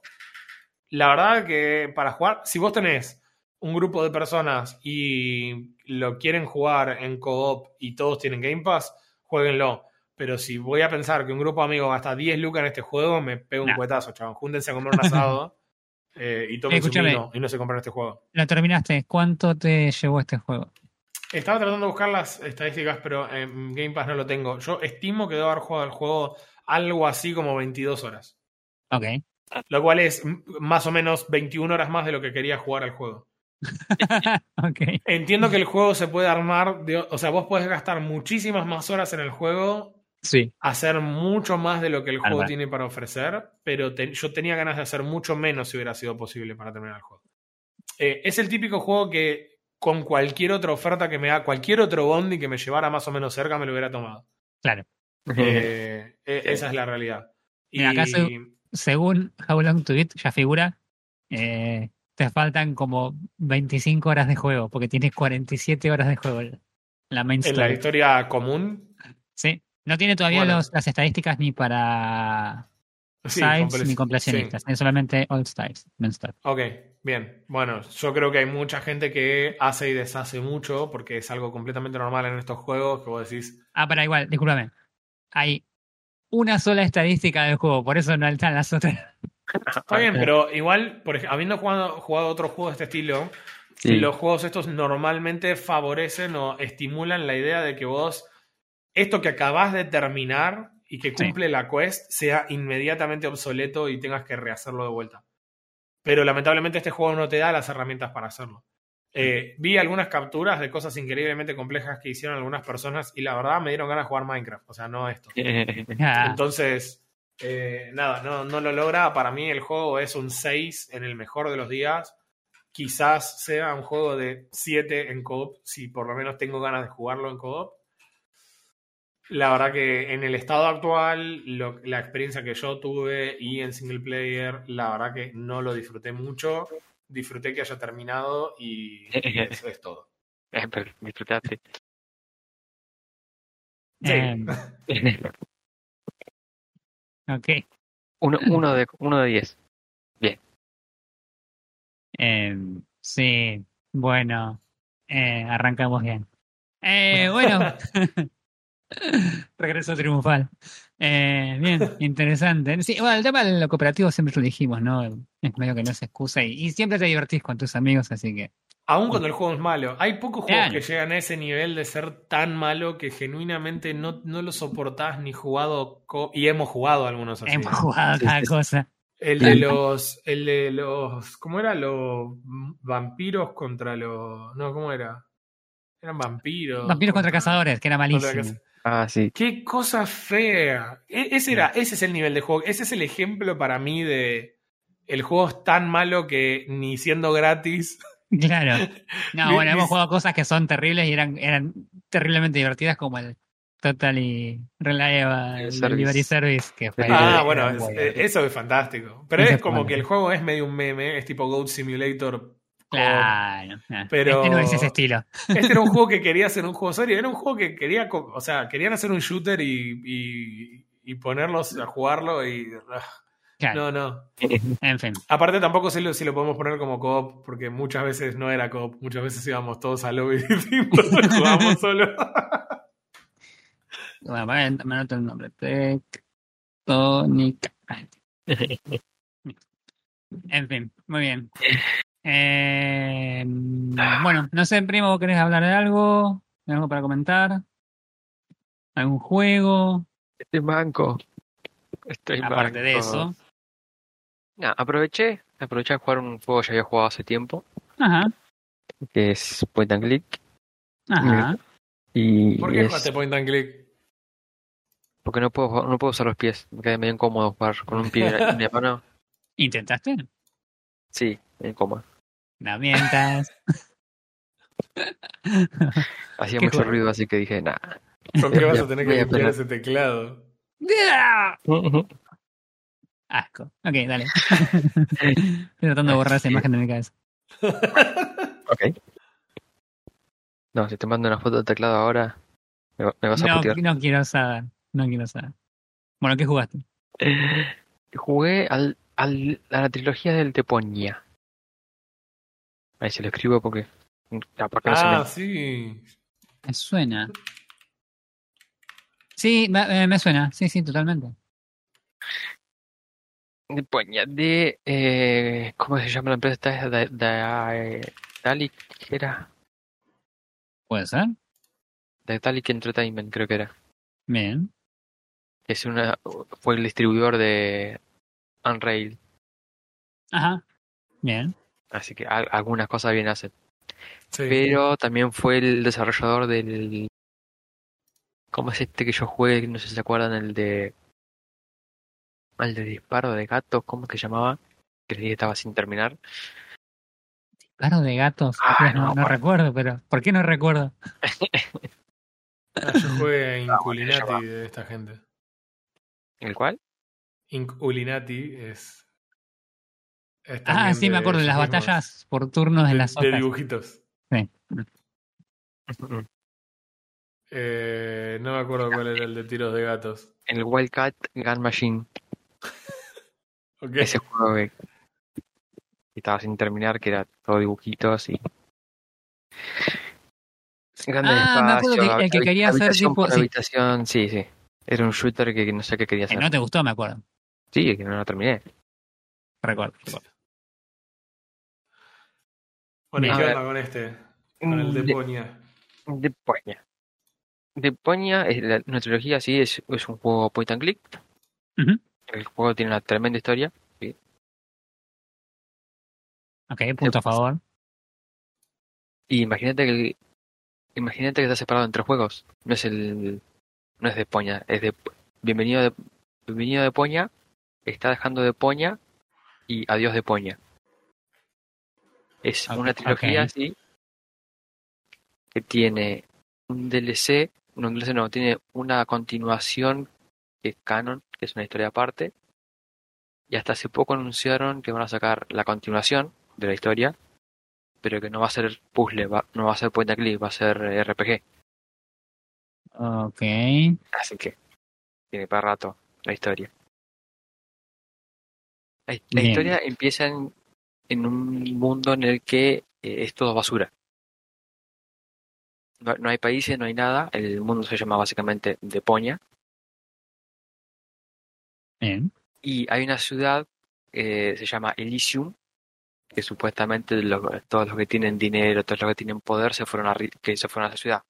La verdad que para jugar, si vos tenés un grupo de personas y lo quieren jugar en co-op y todos tienen Game Pass, jueguenlo. Pero si voy a pensar que un grupo de amigos gasta 10 lucas en este juego, me pego un cuetazo, chaval. Júntense a comer un asado eh, y tomen su Escúchame. vino y no se compran este juego. Lo terminaste. ¿Cuánto te llevó este juego? Estaba tratando de buscar las estadísticas, pero en Game Pass no lo tengo. Yo estimo que debo haber jugado el juego algo así como 22 horas. Ok. Lo cual es más o menos 21 horas más de lo que quería jugar al juego. ok. Entiendo que el juego se puede armar, de- o sea, vos podés gastar muchísimas más horas en el juego, Sí. hacer mucho más de lo que el juego tiene para ofrecer, pero te- yo tenía ganas de hacer mucho menos si hubiera sido posible para terminar el juego. Eh, es el típico juego que con cualquier otra oferta que me da, cualquier otro bondi que me llevara más o menos cerca, me lo hubiera tomado. Claro. Eh, eh, Sí. esa es la realidad. Y Mira, acá se- Según How Long to Beat, ya figura, eh, te faltan como 25 horas de juego, porque tienes 47 horas de juego la main en la historia común, Sí. No tiene todavía Bueno. los- las estadísticas ni para sí, ni completionistas, es solamente Old Styles, main story. Ok, bien. Bueno, yo creo que hay mucha gente que hace y deshace mucho porque es algo completamente normal en estos juegos que vos decís, Ah, para igual, discúlpame. Hay una sola estadística del juego, por eso no están las otras. está bien, pero igual, por ejemplo, habiendo jugado, jugado otros juegos de este estilo, Sí. los juegos estos normalmente favorecen o estimulan la idea de que vos, esto que acabás de terminar y que Sí. cumple la quest, sea inmediatamente obsoleto y tengas que rehacerlo de vuelta. Pero lamentablemente este juego no te da las herramientas para hacerlo. Eh, vi algunas capturas de cosas increíblemente complejas que hicieron algunas personas y la verdad me dieron ganas de jugar Minecraft, o sea, no esto. Ah, Entonces, eh, nada, no, no lo logra. Para mí el juego es un 6 en el mejor de los días. Quizás sea un juego de 7 en co-op, si por lo menos tengo ganas de jugarlo en co-op. La verdad que en el estado actual, lo- la experiencia que yo tuve y en single player, la verdad que no lo disfruté mucho. Disfruté que haya terminado y eso es todo. Eh, disfrutaste. Sí. Em, ok. Uno, uno, de, uno de diez. Em, sí, bueno, eh, arrancamos bien. Eh, bueno, regreso triunfal. Eh, bien, interesante. Sí, bueno, el tema de lo cooperativo siempre lo dijimos, ¿no? Es medio que no se excusa y, y siempre te divertís con tus amigos, así que. Aún cuando el juego es malo. Hay pocos juegos que llegan a ese nivel de ser tan malo que genuinamente no, no lo soportás ni jugado. y hemos jugado algunos así. Hemos jugado cada sí, sí. cosa. El de los. El de los. ¿Cómo era? Los vampiros contra los. No, ¿cómo era? Eran vampiros. Vampiros contra cazadores, que era malísimo. Ah, sí. Qué cosa fea. E- ese, era, ese es el nivel de juego. Ese es el ejemplo para mí de. El juego es tan malo que ni siendo gratis. Claro. No, Ni- bueno, ni- hemos jugado cosas que son terribles y eran, eran terriblemente divertidas, como el Totally Reliable Service. Delivery Service, que fue. Ah, bueno, es- eso es fantástico. Pero es es como bueno. que el juego es medio un meme, es tipo Goat Simulator. Claro. Pero- Este no es ese estilo. Este era un juego que quería hacer un juego serio, era un juego que quería, o sea, querían hacer un shooter y, y, y ponerlos a jugarlo y... ah, Claro. No, no. En fin. Aparte tampoco sé si lo podemos poner como co-op, porque muchas veces no era co-op, muchas veces íbamos todos a lobby distintos, jugábamos solo. Bueno, me anoto el nombre. Tectónica. En fin, muy bien. Eh, bueno, no sé, primo, ¿vos querés hablar de algo? ¿Hay algo para comentar? ¿Algún juego? Estoy manco. Estoy Aparte de eso. No, aproveché, aproveché a jugar un juego que ya había jugado hace tiempo, Ajá, que es Point and Click. ajá. Y ¿Por qué es- jugaste Point and Click? porque no puedo, jugar- no puedo usar los pies, me queda medio incómodo jugar con un pie en la mano. ¿Intentaste? Sí, medio incómodo. No mientas. Hacía ¿Qué mucho juego? ruido, así que dije, nada. ¿Con qué vas a tener que limpiar ese teclado? Asco. Ok, dale. Estoy tratando de borrar esa imagen de mi cabeza. ok. No, si te mando una foto del teclado ahora, me, va- me vas a No, putear. no quiero saber. No quiero saber. Bueno, ¿qué jugaste? Jugué al, al, a la trilogía del Tepoña. Ahí se lo escribo porque. Aparte no se Ah, me- sí. Me suena. Sí, me, eh, me suena. Sí, sí, totalmente. Tepoña, de. Eh, ¿Cómo se llama la empresa? esta? Da- Da- Dalic, era. ¿Puede ser? De Dalic Entertainment, creo que era. Bien. Es una, fue el distribuidor de Unrail. Ajá. Bien. Así que al- algunas cosas bien hacen. sí. Pero también fue el desarrollador del. ¿Cómo es este que yo jugué? No sé si se acuerdan, el de. El de disparo de gatos, ¿cómo es que llamaba? Que les dije que estaba sin terminar. Claro, de gatos. Ah, no, no, no bueno. recuerdo, pero. ¿Por qué no recuerdo? Ah, yo jugué. Inculinati de esta gente. ¿El cual? Inculinati es. Ah, sí, me acuerdo de las batallas por turnos de, de, las de hojas. dibujitos. Sí. Eh, no me acuerdo cuál era el de tiros de gatos. El Wildcat Gun Machine. Ok. Ese juego que que estaba sin terminar, que era todo dibujitos y. Grandes Ah, me acuerdo que el que quería hacer tipo- por sí. habitación, sí, sí. Era un shooter que no sé qué quería Que hacer. no te gustó, me acuerdo. Sí, que no lo terminé. Recuerdo. recuerdo. Bueno, ¿y A qué con este? Con el de De- Poña. De Poña. De Poña, es la- una trilogía, sí, es, es un juego point and click. El juego tiene una tremenda historia. Ok, punto a favor. Y imagínate que imagínate que está separado en tres juegos. No es el no es de Poña, es de bienvenido de bienvenido de Poña, está dejando de Poña y adiós de Poña. Es una trilogía ok. así que tiene un DLC no, DLC no, tiene una continuación que es canon, que es una historia aparte. Y hasta hace poco anunciaron que van a sacar la continuación de la historia, pero que no va a ser puzzle, va- no va a ser point and click, va a ser eh, RPG. Ok. Así que tiene para rato la historia. La, la historia empieza en, en un mundo en el que eh, es todo basura. No, no hay países, no hay nada. El mundo se llama básicamente Deponia. Bien. Y hay una ciudad que se llama Elysium, que supuestamente todos los que tienen dinero, todos los que tienen poder, se fueron a, que se fueron a esa ciudad.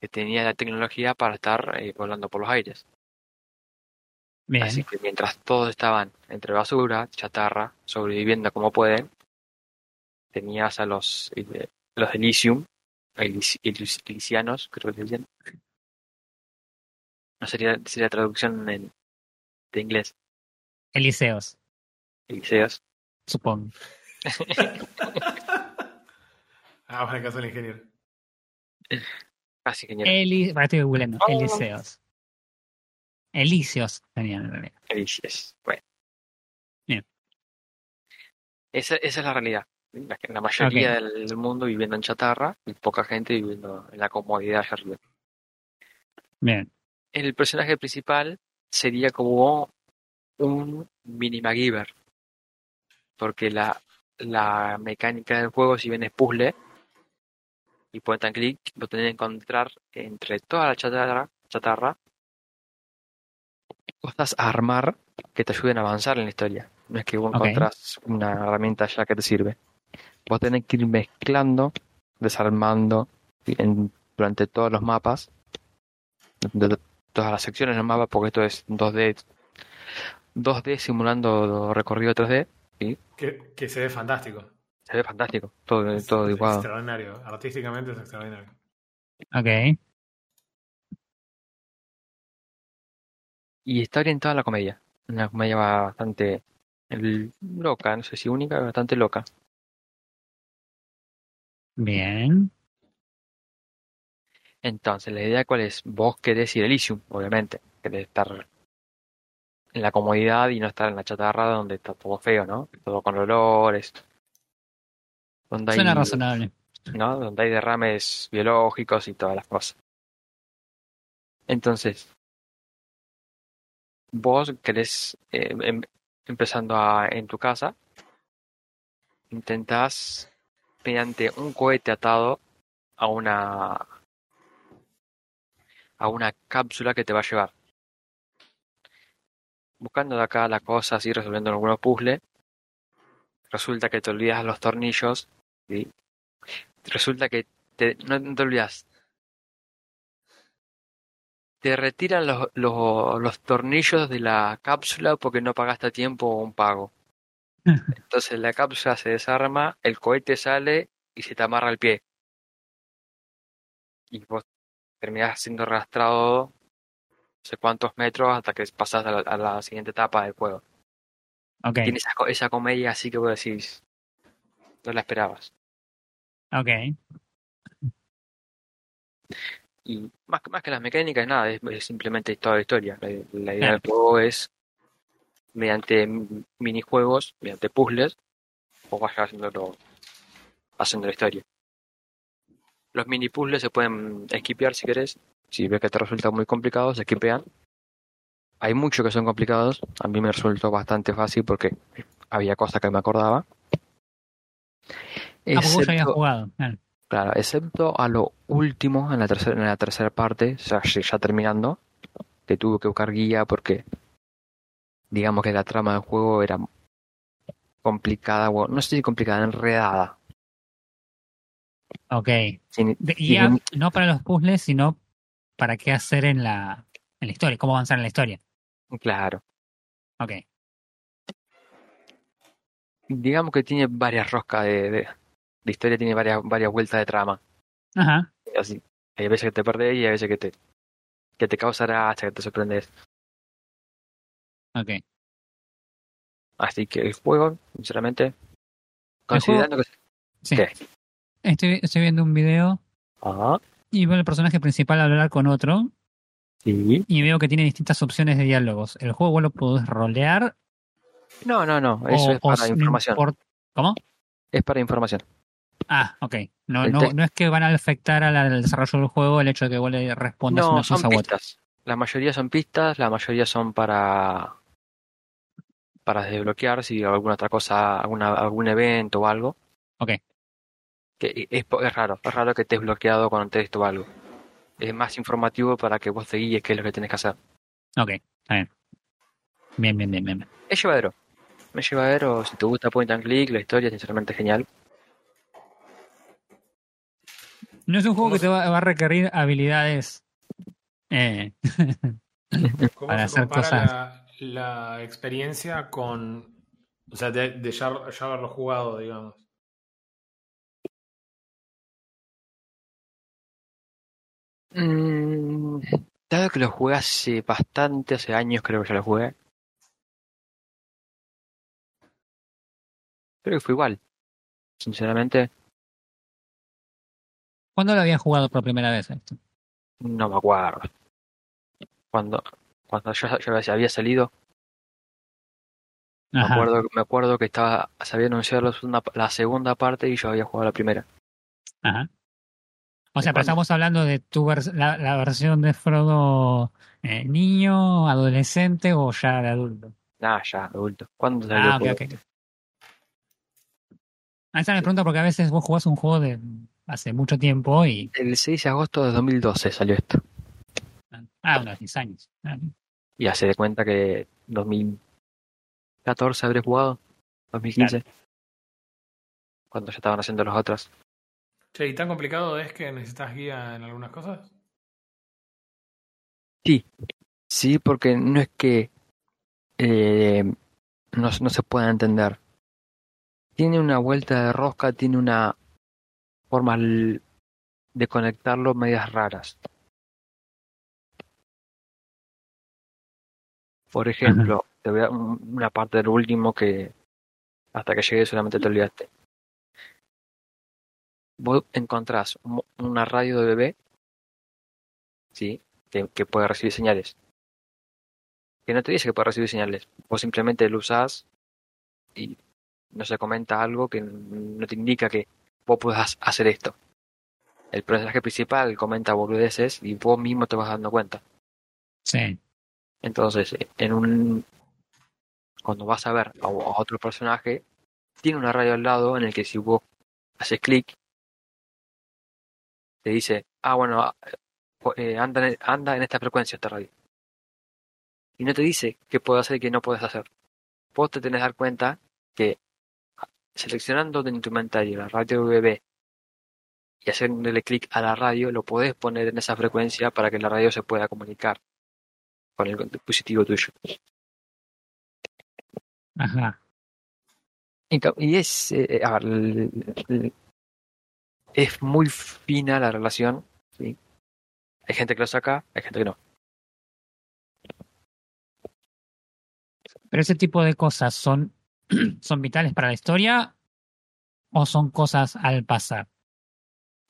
Que tenía la tecnología para estar eh, volando por los aires. Bien. Así que mientras todos estaban entre basura, chatarra, sobreviviendo como pueden, tenías a los, eh, los Elysium, Elysianos, creo que se decían. No sería, sería traducción en, de inglés, Eliseos, Eliseos. supongo. Ah, para el caso del ingeniero. Casi genial. Eli... estoy googleando. Oh. Eliseos. Elíseos tenían en realidad. Elíseos. Bueno. Bien. Esa, esa es la realidad. La, la mayoría del, del mundo viviendo en chatarra y poca gente viviendo en la comodidad allá arriba. Bien. El personaje principal sería como un mini MacGyver. Porque la, la mecánica del juego, si bien es puzzle y point and click, lo tenés que encontrar entre toda la chatarra, chatarra cosas a armar que te ayuden a avanzar en la historia. No es que vos Ok. encontrás una herramienta ya que te sirve. Vos tenés que ir mezclando, desarmando en- durante todos los mapas, de, de todas las secciones del mapa, porque esto es 2D, 2D simulando recorrido 3D. Que, que se ve fantástico. Se ve fantástico, todo, Es- todo es igual. extraordinario. Artísticamente es extraordinario. Ok. Y está orientada a la comedia. Una comedia bastante loca, no sé si única, bastante loca. Bien. Entonces, la idea cuál es, vos querés ir a Elysium, obviamente, querés estar en la comodidad y no estar en la chatarra donde está todo feo, ¿no? Todo con olores. Donde Suena hay, razonable. ¿no? Donde hay derrames biológicos y todas las cosas. Entonces, vos querés, eh, em- empezando a, en tu casa, intentás, mediante un cohete atado a una a una cápsula que te va a llevar. Buscando de acá las cosas y resolviendo algunos puzzles, resulta que te olvidas los tornillos ¿sí? resulta que te, no te olvidas. Te retiran los, los, los tornillos de la cápsula porque no pagaste a tiempo un pago. Entonces la cápsula se desarma, el cohete sale y se te amarra el pie. Y vos terminás siendo arrastrado no sé cuántos metros hasta que pasás a la, a la siguiente etapa del juego. Ok. Tiene esa, esa comedia así que vos decís, no la esperabas. Ok. Y más, que- más que las mecánicas, nada, es, es simplemente toda la historia. La, la idea del juego es, mediante minijuegos, mediante puzzles, vos vayas haciendo, lo- haciendo la historia. Los mini puzzles se pueden esquipear si querés. Si ves que te resulta muy complicado, se esquipean. Hay muchos que son complicados. A mí me resultó bastante fácil porque había cosas que me acordaba. Ah, porque vos habías Excepto- jugado. Claro. Claro, excepto a lo último, en la tercera, en la tercera parte, ya, ya terminando, que tuve que buscar guía porque digamos que la trama del juego era complicada, o no sé si complicada, enredada. Ok. Sin- De- sin guía no para los puzzles, sino para qué hacer en la, en la historia, cómo avanzar en la historia. claro, Ok. digamos que tiene varias roscas de, de, de historia, tiene varias, varias vueltas de trama. Ajá. Así, hay veces que te perdés y hay veces que te, que te causa gracia, que te sorprendes. Ok. Así que el juego, sinceramente, considerando que... Sí. ¿Qué? Estoy, estoy viendo un video Ajá, y veo el personaje principal hablar con otro Sí. y veo que tiene distintas opciones de diálogos. ¿El juego vos lo podés rolear? No, no, no. Eso o, es para información. import- ¿Cómo? Es para información. Ah, ok. No, no, te- no es que van a afectar al, desarrollo del juego el hecho de que vos le respondas No, una son cosa otra. pistas. La mayoría son pistas, la mayoría son para para desbloquear si alguna otra cosa, alguna, algún evento o algo. Ok. Que es, po- es raro, es raro que estés bloqueado cuando te o algo. Es más informativo para que vos te guíes qué es lo que tenés que hacer. Ok, está bien. Bien, bien, bien, bien. Es llevadero. Es llevadero, si te gusta point and click, la historia es sinceramente genial. No es un juego ¿Cómo que se- te va, va a requerir habilidades eh, ¿Cómo Para se hacer compara cosas. la, la experiencia con. O sea, de, de ya, ya haberlo jugado, digamos? Mm, dado que lo jugué hace bastante, hace años creo que ya lo jugué. Creo que fue igual. Sinceramente, ¿Cuándo lo había jugado por primera vez esto? no me acuerdo. Cuando, cuando yo, yo había salido, me acuerdo, me acuerdo que estaba, se había anunciado la segunda, la segunda parte y yo había jugado la primera. Ajá. O sea, pero estamos hablando de tu vers- la, la versión de Frodo eh, niño, adolescente o ya de adulto. Ah, ya, adulto. ¿Cuándo salió Ah, ok, ok. Ah, esa me pregunta porque a veces vos jugás un juego de hace mucho tiempo y. El 6 de agosto de 2012 salió esto. Ah, unos 10 años. Ah, Y hace de cuenta que 2014 habré jugado. 2015. Cuando ya estaban haciendo los otros. Che, ¿y tan complicado es que necesitas guía en algunas cosas? Sí, porque no es que eh, no, no se pueda entender. Tiene una vuelta de rosca, tiene una forma l- de conectarlo medias raras. Por ejemplo, te voy a un- una parte del último que hasta que llegué solamente te olvidaste. Vos encontrás un- una radio de bebé, ¿sí? Que, que puede recibir señales. Que no te dice que puede recibir señales. Vos simplemente lo usás y no se comenta algo que no te indica que vos puedas hacer esto. El personaje principal comenta boludeces y vos mismo te vas dando cuenta. Sí. Entonces, en un cuando vas a ver a, otro personaje, tiene una radio al lado en el que si vos haces clic, te dice, ah, bueno, ah, eh, anda, en, anda en esta frecuencia esta radio. Y no te dice qué puedes hacer y qué no puedes hacer. Vos te tenés que dar cuenta que seleccionando en tu inventario la radio UVB y haciéndole clic a la radio, lo podés poner en esa frecuencia para que la radio se pueda comunicar con el dispositivo tuyo. Ajá. Y es, eh, a ver, es muy fina la relación, ¿sí? Hay gente que lo saca, hay gente que no. Pero ese tipo de cosas son, son vitales para la historia o son cosas al pasar.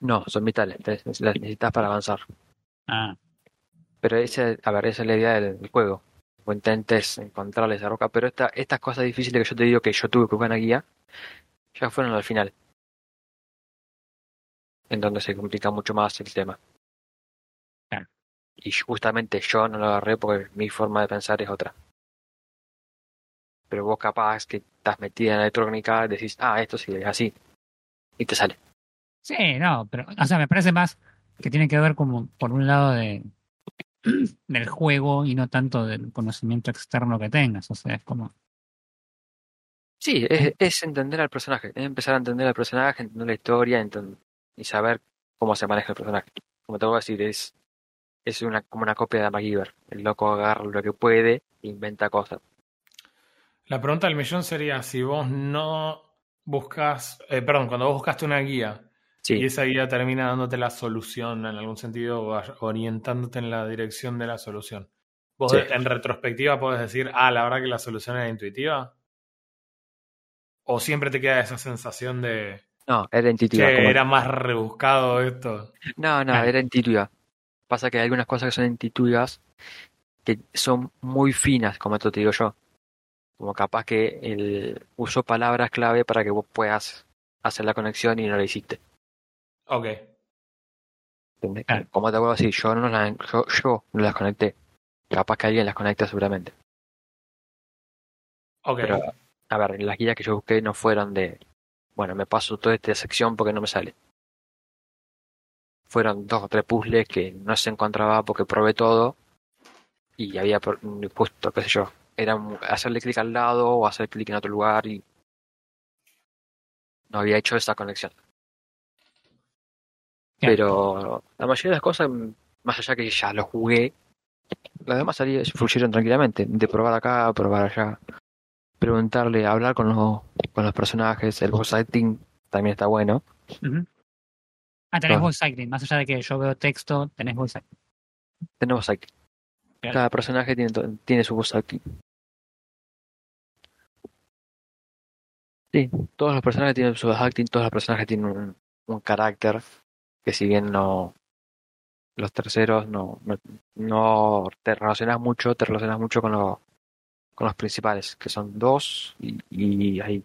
No, son vitales, las necesitas para avanzar. Ah, Pero esa, a ver, esa es la idea del, del juego. O intentes encontrarle esa roca, pero esta, estas cosas difíciles que yo te digo que yo tuve que buscar una guía, ya fueron al final. En donde se complica mucho más el tema. Claro. Y justamente yo no lo agarré porque mi forma de pensar es otra. Pero vos capaz que estás metida en electrónica, decís, ah, esto sí es así. Y te sale. sí, no, pero, o sea, me parece más que tiene que ver como por un lado de del juego y no tanto del conocimiento externo que tengas. O sea, es como. Sí, es, es entender al personaje, es empezar a entender al personaje, entender la historia y saber cómo se maneja el personaje. Como te voy a decir, es, es una, como una copia de MacGyver. El loco agarra lo que puede e inventa cosas. La pregunta del millón sería si vos no buscas, eh, perdón, cuando vos buscaste una guía Sí, y esa guía termina dándote la solución en algún sentido o orientándote en la dirección de la solución. Vos Sí. en retrospectiva podés decir, ah, la verdad que la solución era intuitiva. O siempre te queda esa sensación de, No, era intuitiva. Como- era más rebuscado esto. No, no, Ah. era intuitiva. Pasa que hay algunas cosas que son intuitivas que son muy finas, como esto te digo yo. Como capaz que él usó palabras clave para que vos puedas hacer la conexión y no la hiciste. Ok. Claro. Como te vuelvo a decir, yo no, la- yo, yo no las conecté. Capaz que alguien las conecta seguramente. Ok. Pero, a ver, las guías que yo busqué no fueron de, bueno, me paso toda esta sección porque no me sale. Fueron dos o tres puzzles que no se encontraba porque probé todo y había justo, qué sé yo, era hacerle clic al lado o hacer clic en otro lugar y no había hecho esa conexión. Pero la mayoría de las cosas, más allá que ya lo jugué, las demás fluyeron tranquilamente, de probar acá, probar allá preguntarle, hablar con los, con los personajes, el voice acting también está bueno. Ujú. Ah, tenés voice acting. Más allá de que yo veo texto, tenés voice acting. Tenemos acting. Claro. Cada personaje tiene, tiene su voice acting. Sí, todos los personajes tienen su acting, todos los personajes tienen un, un carácter que si bien no los terceros no, no, no te relacionas mucho, te relacionas mucho con, los con los principales, que son dos y, y hay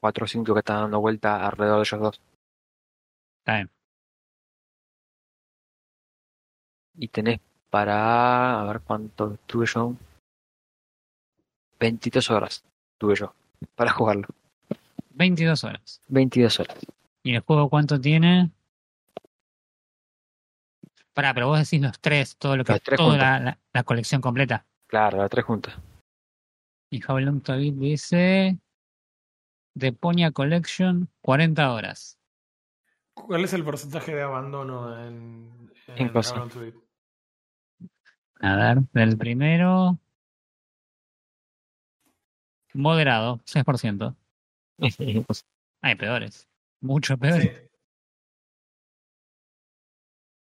cuatro o cinco que están dando vuelta alrededor de ellos dos. Está bien. Y tenés para, a ver cuánto tuve yo. 22 horas tuve yo para jugarlo. 22 horas. 22 horas. ¿Y el juego cuánto tiene? Pará, pero vos decís los tres, todo lo que Los tres toda juntos. la, la- la colección completa. Claro, las tres juntas. Y to Beat dice The Ponya Collection, 40 horas. ¿Cuál es el porcentaje de abandono en, en En? A ver, del primero. Moderado, 6%. Hay peores. Mucho peores. Sí.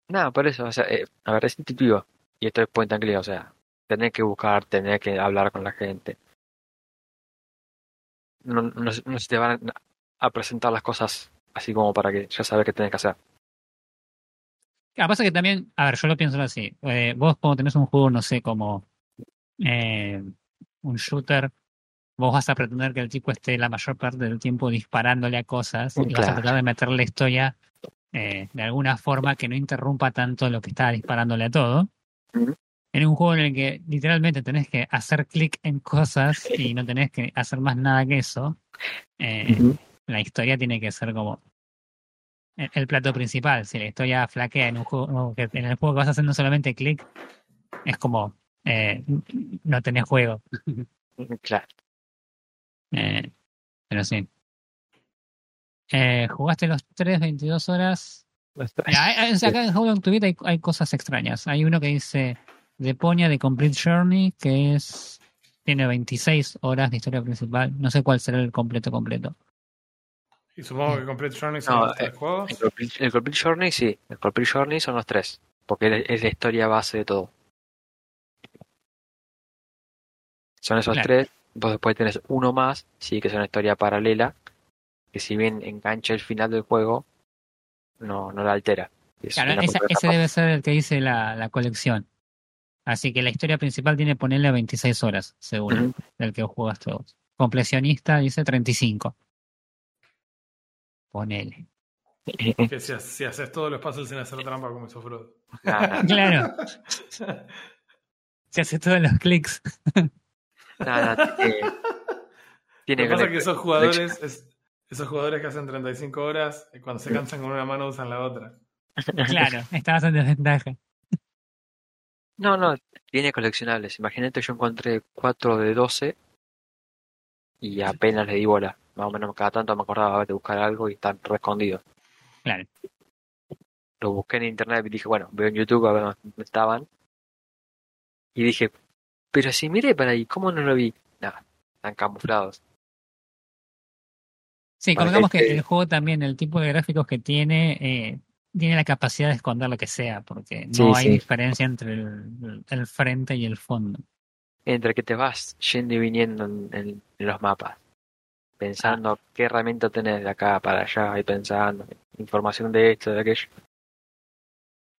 Nada, por eso, o sea, eh, a ver, es intuitivo. Y esto es point and click, o sea, tenés que buscar, tenés que hablar con la gente. No, no, se- no se te van a presentar las cosas así como para que ya sabes qué tenés que hacer. Claro, pasa que también, a ver, yo lo pienso así. eh, vos cuando tenés un juego, no sé, como eh, un shooter, vos vas a pretender que el tipo esté la mayor parte del tiempo disparándole a cosas y vas a tratar de meterle la historia eh, de alguna forma que no interrumpa tanto lo que está disparándole a todo. En un juego en el que literalmente tenés que hacer clic en cosas y no tenés que hacer más nada que eso, eh, la historia tiene que ser como el, el plato principal. Si la historia flaquea en un juego, en el juego que vas haciendo solamente clic, es como eh, no tenés juego. Claro. Eh, pero sí. Eh, ¿Jugaste los 3, 22 horas? Mira, hay- hay- o sea, acá en How Long to Beat hay, hay cosas extrañas. Hay uno que dice The Ponya de Complete Journey, que es tiene 26 horas de historia principal. No sé cuál será el completo completo. Y supongo que Complete Journey son No, los tres eh, juegos. El Complete, el Complete Journey sí, el Complete Journey son los tres, porque es, es la historia base de todo. Son esos Claro. tres, vos después tenés uno más, sí, que es una historia paralela, que si bien engancha el final del juego, no, no la altera. Es Claro, esa- ese debe ser el que dice la, la colección. Así que la historia principal tiene ponerle 26 horas, según Ujú. el que jugaste vos. Completionista dice 35. Ponele. Que si, si haces todos los puzzles sin hacer trampa como hizo Frodo. Claro, se hace todos los clics. Nada, tiene, Lo tiene que pasa es que esos jugadores, es- esos jugadores que hacen 35 horas, eh, cuando se cansan con una mano usan la otra. Claro, estabas en desventaja. No, no, tiene coleccionables. Imagínate, yo encontré 4 de 12 y apenas le di bola. Más o menos cada tanto me acordaba de buscar algo y están re escondidos. Claro. Lo busqué en internet y dije, bueno, veo en YouTube a ver dónde estaban. Y dije, pero si miré para ahí, ¿cómo no lo vi? Nada, están camuflados. Sí, Para convengamos que que este- el juego también, el tipo de gráficos que tiene, eh, tiene la capacidad de esconder lo que sea, porque no Sí, hay sí. diferencia entre el, el frente y el fondo. Entre que te vas yendo y viniendo en, en- en los mapas. pensando qué herramienta tenés de acá para allá y pensando información de esto, de aquello.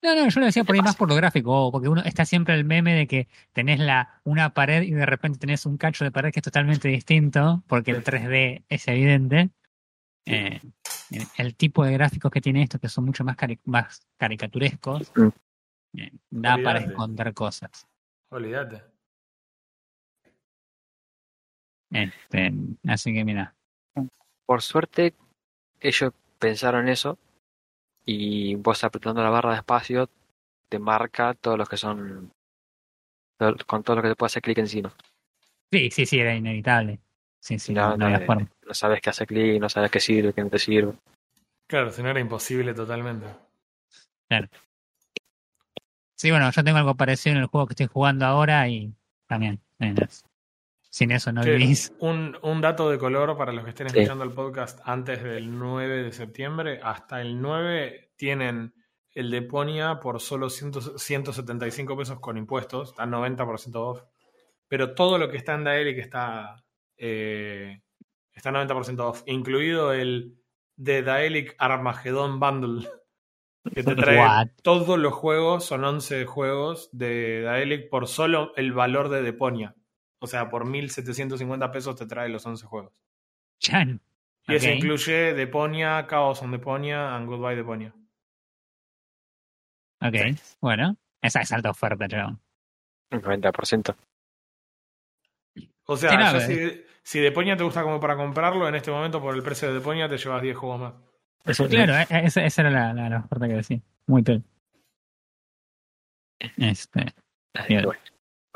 No, no, yo lo decía por ahí más por lo gráfico, porque uno está siempre el meme de que tenés la una pared y de repente tenés un cacho de pared que es totalmente distinto, porque el 3D es evidente. Eh, el tipo de gráficos que tiene esto, que son mucho más, cari- más caricaturescos, Mm. eh, da para esconder cosas. Olvídate. Este, así que mira, Por suerte, ellos pensaron eso y vos apretando la barra de espacio te marca todos los que son con todo lo que te puede hacer clic encima. sí, sí, sí, era inevitable. Sí, sí, No, no, no, había forma. no sabes qué hace clic, no sabes qué sirve, qué no te sirve. Claro, si no era imposible totalmente. Sí, bueno, yo tengo algo parecido en el juego que estoy jugando ahora y también. eh, sin eso no vivís. un, un dato de color para los que estén Sí. escuchando el podcast antes del 9 de septiembre. Hasta el 9 tienen el de Ponia por solo 100 175 pesos con impuestos. Está 90% off. Pero todo lo que está en Daelic está, eh, está 90% off. Incluido el de Daelic Armageddon Bundle. Que te trae What? todos los juegos, son 11 juegos de Daelic por solo el valor de Deponia. O sea, por 1.750 pesos te trae los 11 juegos. Chan. Y eso incluye Deponia, Chaos on Deponia and Goodbye Deponia. Ok, bueno. Esa es alta oferta. Un 90%. O sea, Sí, no, ya eh. si, si Deponia te gusta como para comprarlo, en este momento por el precio de Deponia te llevas 10 juegos más. Claro, eh, eh, esa, esa era la, la, la oferta que decía. Muy tel. Este. Bien. que bueno,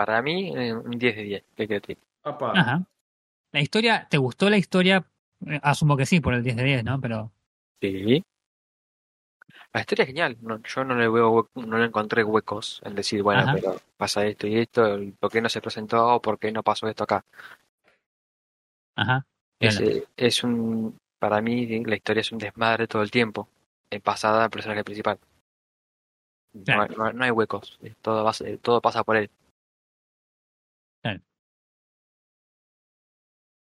para mí, eh, un 10 de 10. ¿Qué querés que te diga? Apa. Ajá. La historia, ¿te gustó la historia? Eh, Asumo que sí, por el 10 de 10, ¿no? Pero. Sí. La historia es genial. No, yo no le veo no le encontré huecos en decir, bueno, Ajá. pero pasa esto y esto, ¿por qué no se presentó? ¿Por qué no pasó esto acá? Ajá. Es, eh, es un, para mí la historia es un desmadre todo el tiempo. En pasada al personaje principal. No, Claro. no, no hay huecos. Todo, va- todo pasa por él.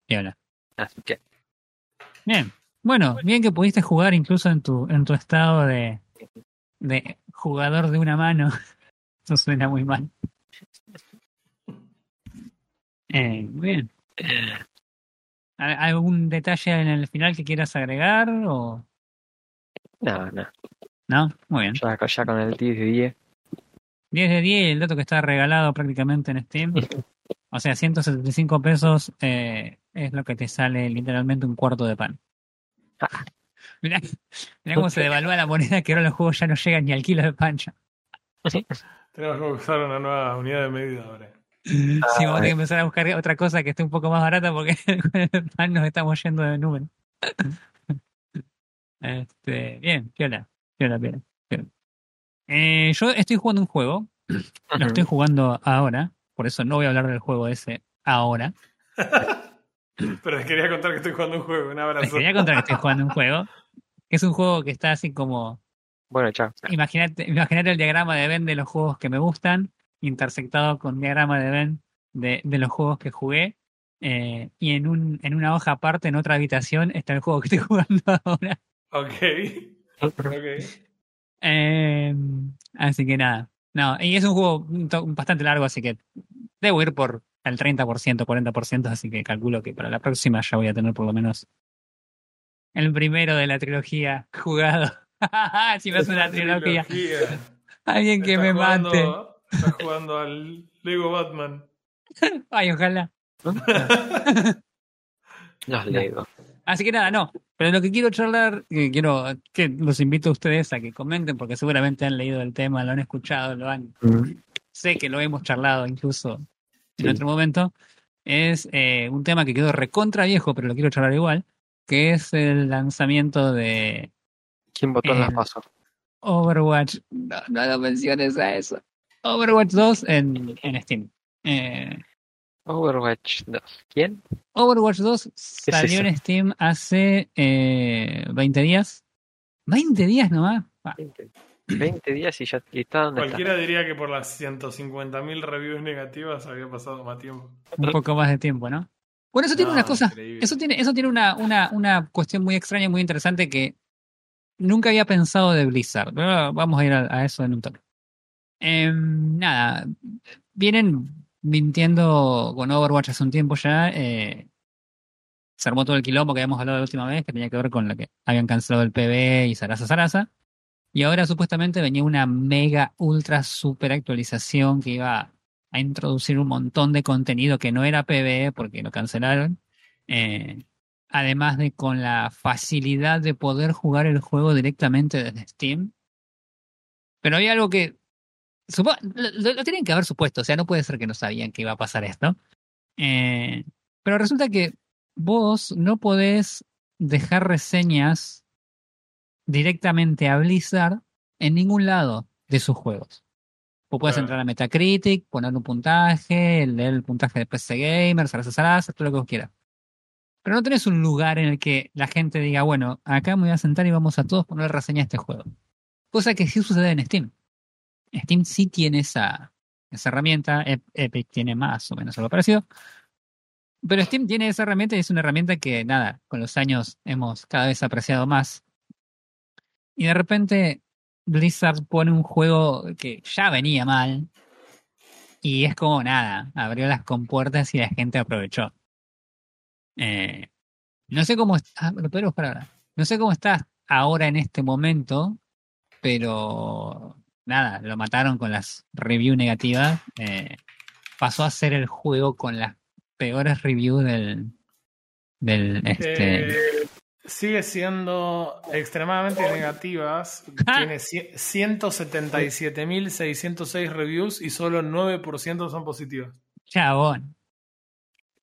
Piola. Así que, Bien. Bueno, bien que pudiste jugar incluso en tu, en tu estado de, de jugador de una mano. Eso suena muy mal. Eh, muy bien. ¿Al- ¿Algún detalle en el final que quieras agregar? O... nada, nada. No, muy bien. Ya, ya con el 10 de 10. 10 de 10 el dato que está regalado prácticamente en Steam. O sea, 175 pesos eh, es lo que te sale literalmente un cuarto de pan. Mirá, mirá cómo se devalúa la moneda que ahora los juegos ya no llegan ni al kilo de pancha. Tenemos que usar una nueva unidad de medida ahora. Sí, vamos a tener que Ay. empezar a buscar otra cosa que esté un poco más barata porque con el pan nos estamos yendo de número. Este, bien, piola, piola, piola. piola. Eh, yo estoy jugando un juego, lo estoy jugando ahora, por eso no voy a hablar del juego ese ahora. Pero les quería contar que estoy jugando un juego. Un Les abrazo. quería contar que estoy jugando un juego, que es un juego que está así como Bueno, chao. Imagínate, imagínate el diagrama de Venn de los juegos que me gustan, intersectado con diagrama de Venn de, de los juegos que jugué. eh, y en, un, en una hoja aparte, en otra habitación, está el juego que estoy jugando ahora. Ok. Ok. Eh, así que nada. No, y es un juego bastante largo, así que debo ir por el 30%, 40%, así que calculo que para la próxima ya voy a tener por lo menos el primero de la trilogía jugado. si me hace una trilogía. Trilogía. Alguien que me jugando- mate. Estás jugando al Lego Batman. Ay, ojalá. Los Lego. Así que nada, no. Pero lo que quiero charlar, que quiero que los invito a ustedes a que comenten, porque seguramente han leído el tema, lo han escuchado, lo han. Sé que lo hemos charlado incluso en otro momento. Es eh, un tema que quedó recontra viejo, pero lo quiero charlar igual, que es el lanzamiento de ¿Quién votó en las pasos? Overwatch. No, no lo menciones a eso. Overwatch 2 en, en Steam. Eh, Overwatch 2. ¿Quién? Overwatch 2 salió en Steam hace eh, 20 días. ¿20 días nomás? Ah, 20, 20 días y ya y está donde está. Cualquiera diría que por las 150.000 reviews negativas había pasado más tiempo. un poco más de tiempo, ¿no? Bueno, eso tiene No, una cosa, increíble. eso tiene, eso tiene una, una, una cuestión muy extraña, muy interesante que nunca había pensado de Blizzard. Pero vamos a ir a, a eso en un toque. Em, nada, vienen mintiendo con Overwatch hace un tiempo ya. eh, se armó todo el quilombo que habíamos hablado la última vez, que tenía que ver con lo que habían cancelado el PB y Sarasa Sarasa. Y ahora supuestamente venía una mega, ultra, super actualización que iba a introducir un montón de contenido que no era PB porque lo cancelaron. Eh, además de con la facilidad de poder jugar el juego directamente desde Steam. Pero había algo que supo- lo, tienen que haber supuesto, o sea, no puede ser que no sabían que iba a pasar esto. Eh, pero resulta que vos no podés dejar reseñas directamente a Blizzard en ningún lado de sus juegos. Vos puedes entrar a Metacritic, poner un puntaje, leer el puntaje de PC Gamer, Sarasa, todo lo que vos quieras. Pero no tenés un lugar en el que la gente diga, bueno, acá me voy a sentar y vamos a todos poner reseña a este juego. Cosa que sí sucede en Steam. Steam sí tiene esa, esa herramienta, Ep- Epic tiene más o menos algo parecido. Pero Steam tiene esa herramienta y es una herramienta que, nada, con los años hemos cada vez apreciado más. Y de repente Blizzard pone un juego que ya venía mal y es como nada, abrió las compuertas y la gente aprovechó. Eh, no sé cómo está, buscar ahora. No sé cómo está ahora en este momento, pero nada, lo mataron con las reviews negativas. Eh, pasó a ser el juego con las peores reviews del, del este. Eh, sigue siendo extremadamente negativas. Ah. Tiene cie- 177.606 reviews y solo 9% son positivas. Chabón.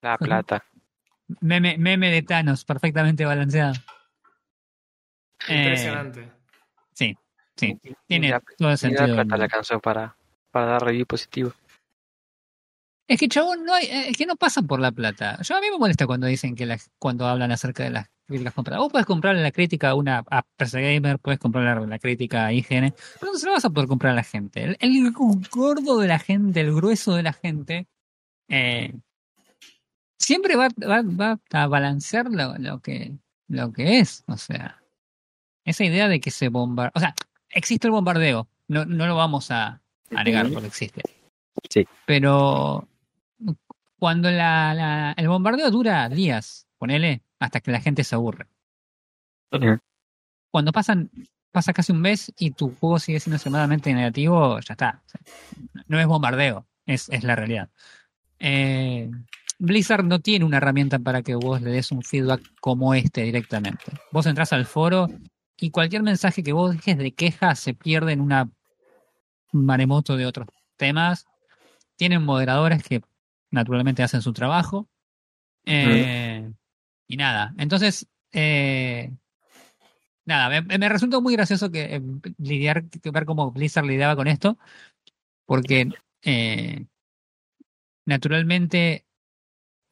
La plata. Meme, meme de Thanos, perfectamente balanceado. Eh, Impresionante. sí, sí. Y Tiene la- todo el la sentido. del plata mundo. alcanzó para, para dar review positivo. Es que chabón, no hay, eh, es que no pasan por la plata. Yo a mí me molesta cuando dicen que las, cuando hablan acerca de las críticas compradas. Vos puedes comprarle la crítica a una a PC Gamer, puedes comprarle la, la crítica a IGN, pero no se lo vas a poder comprar a la gente. El, el gordo de la gente, el grueso de la gente, eh, siempre va, va, va a balancear lo, lo que, lo que es. O sea, esa idea de que se bombardea. O sea, existe el bombardeo. No, no lo vamos a, a negar porque existe. Sí. Pero cuando la, la- el bombardeo dura días, ponele, hasta que la gente se aburre. Cuando pasan, pasa casi un mes y tu juego sigue siendo extremadamente negativo, ya está. O sea, no es bombardeo, es, es la realidad. Eh, Blizzard no tiene una herramienta para que vos le des un feedback como este directamente. Vos entras al foro y cualquier mensaje que vos dejes de queja se pierde en una maremoto de otros temas. Tienen moderadores que naturalmente hacen su trabajo. Eh, Y nada, entonces, eh, nada, me, me resultó muy gracioso que eh, lidiar, que ver cómo Blizzard lidiaba con esto, porque naturalmente,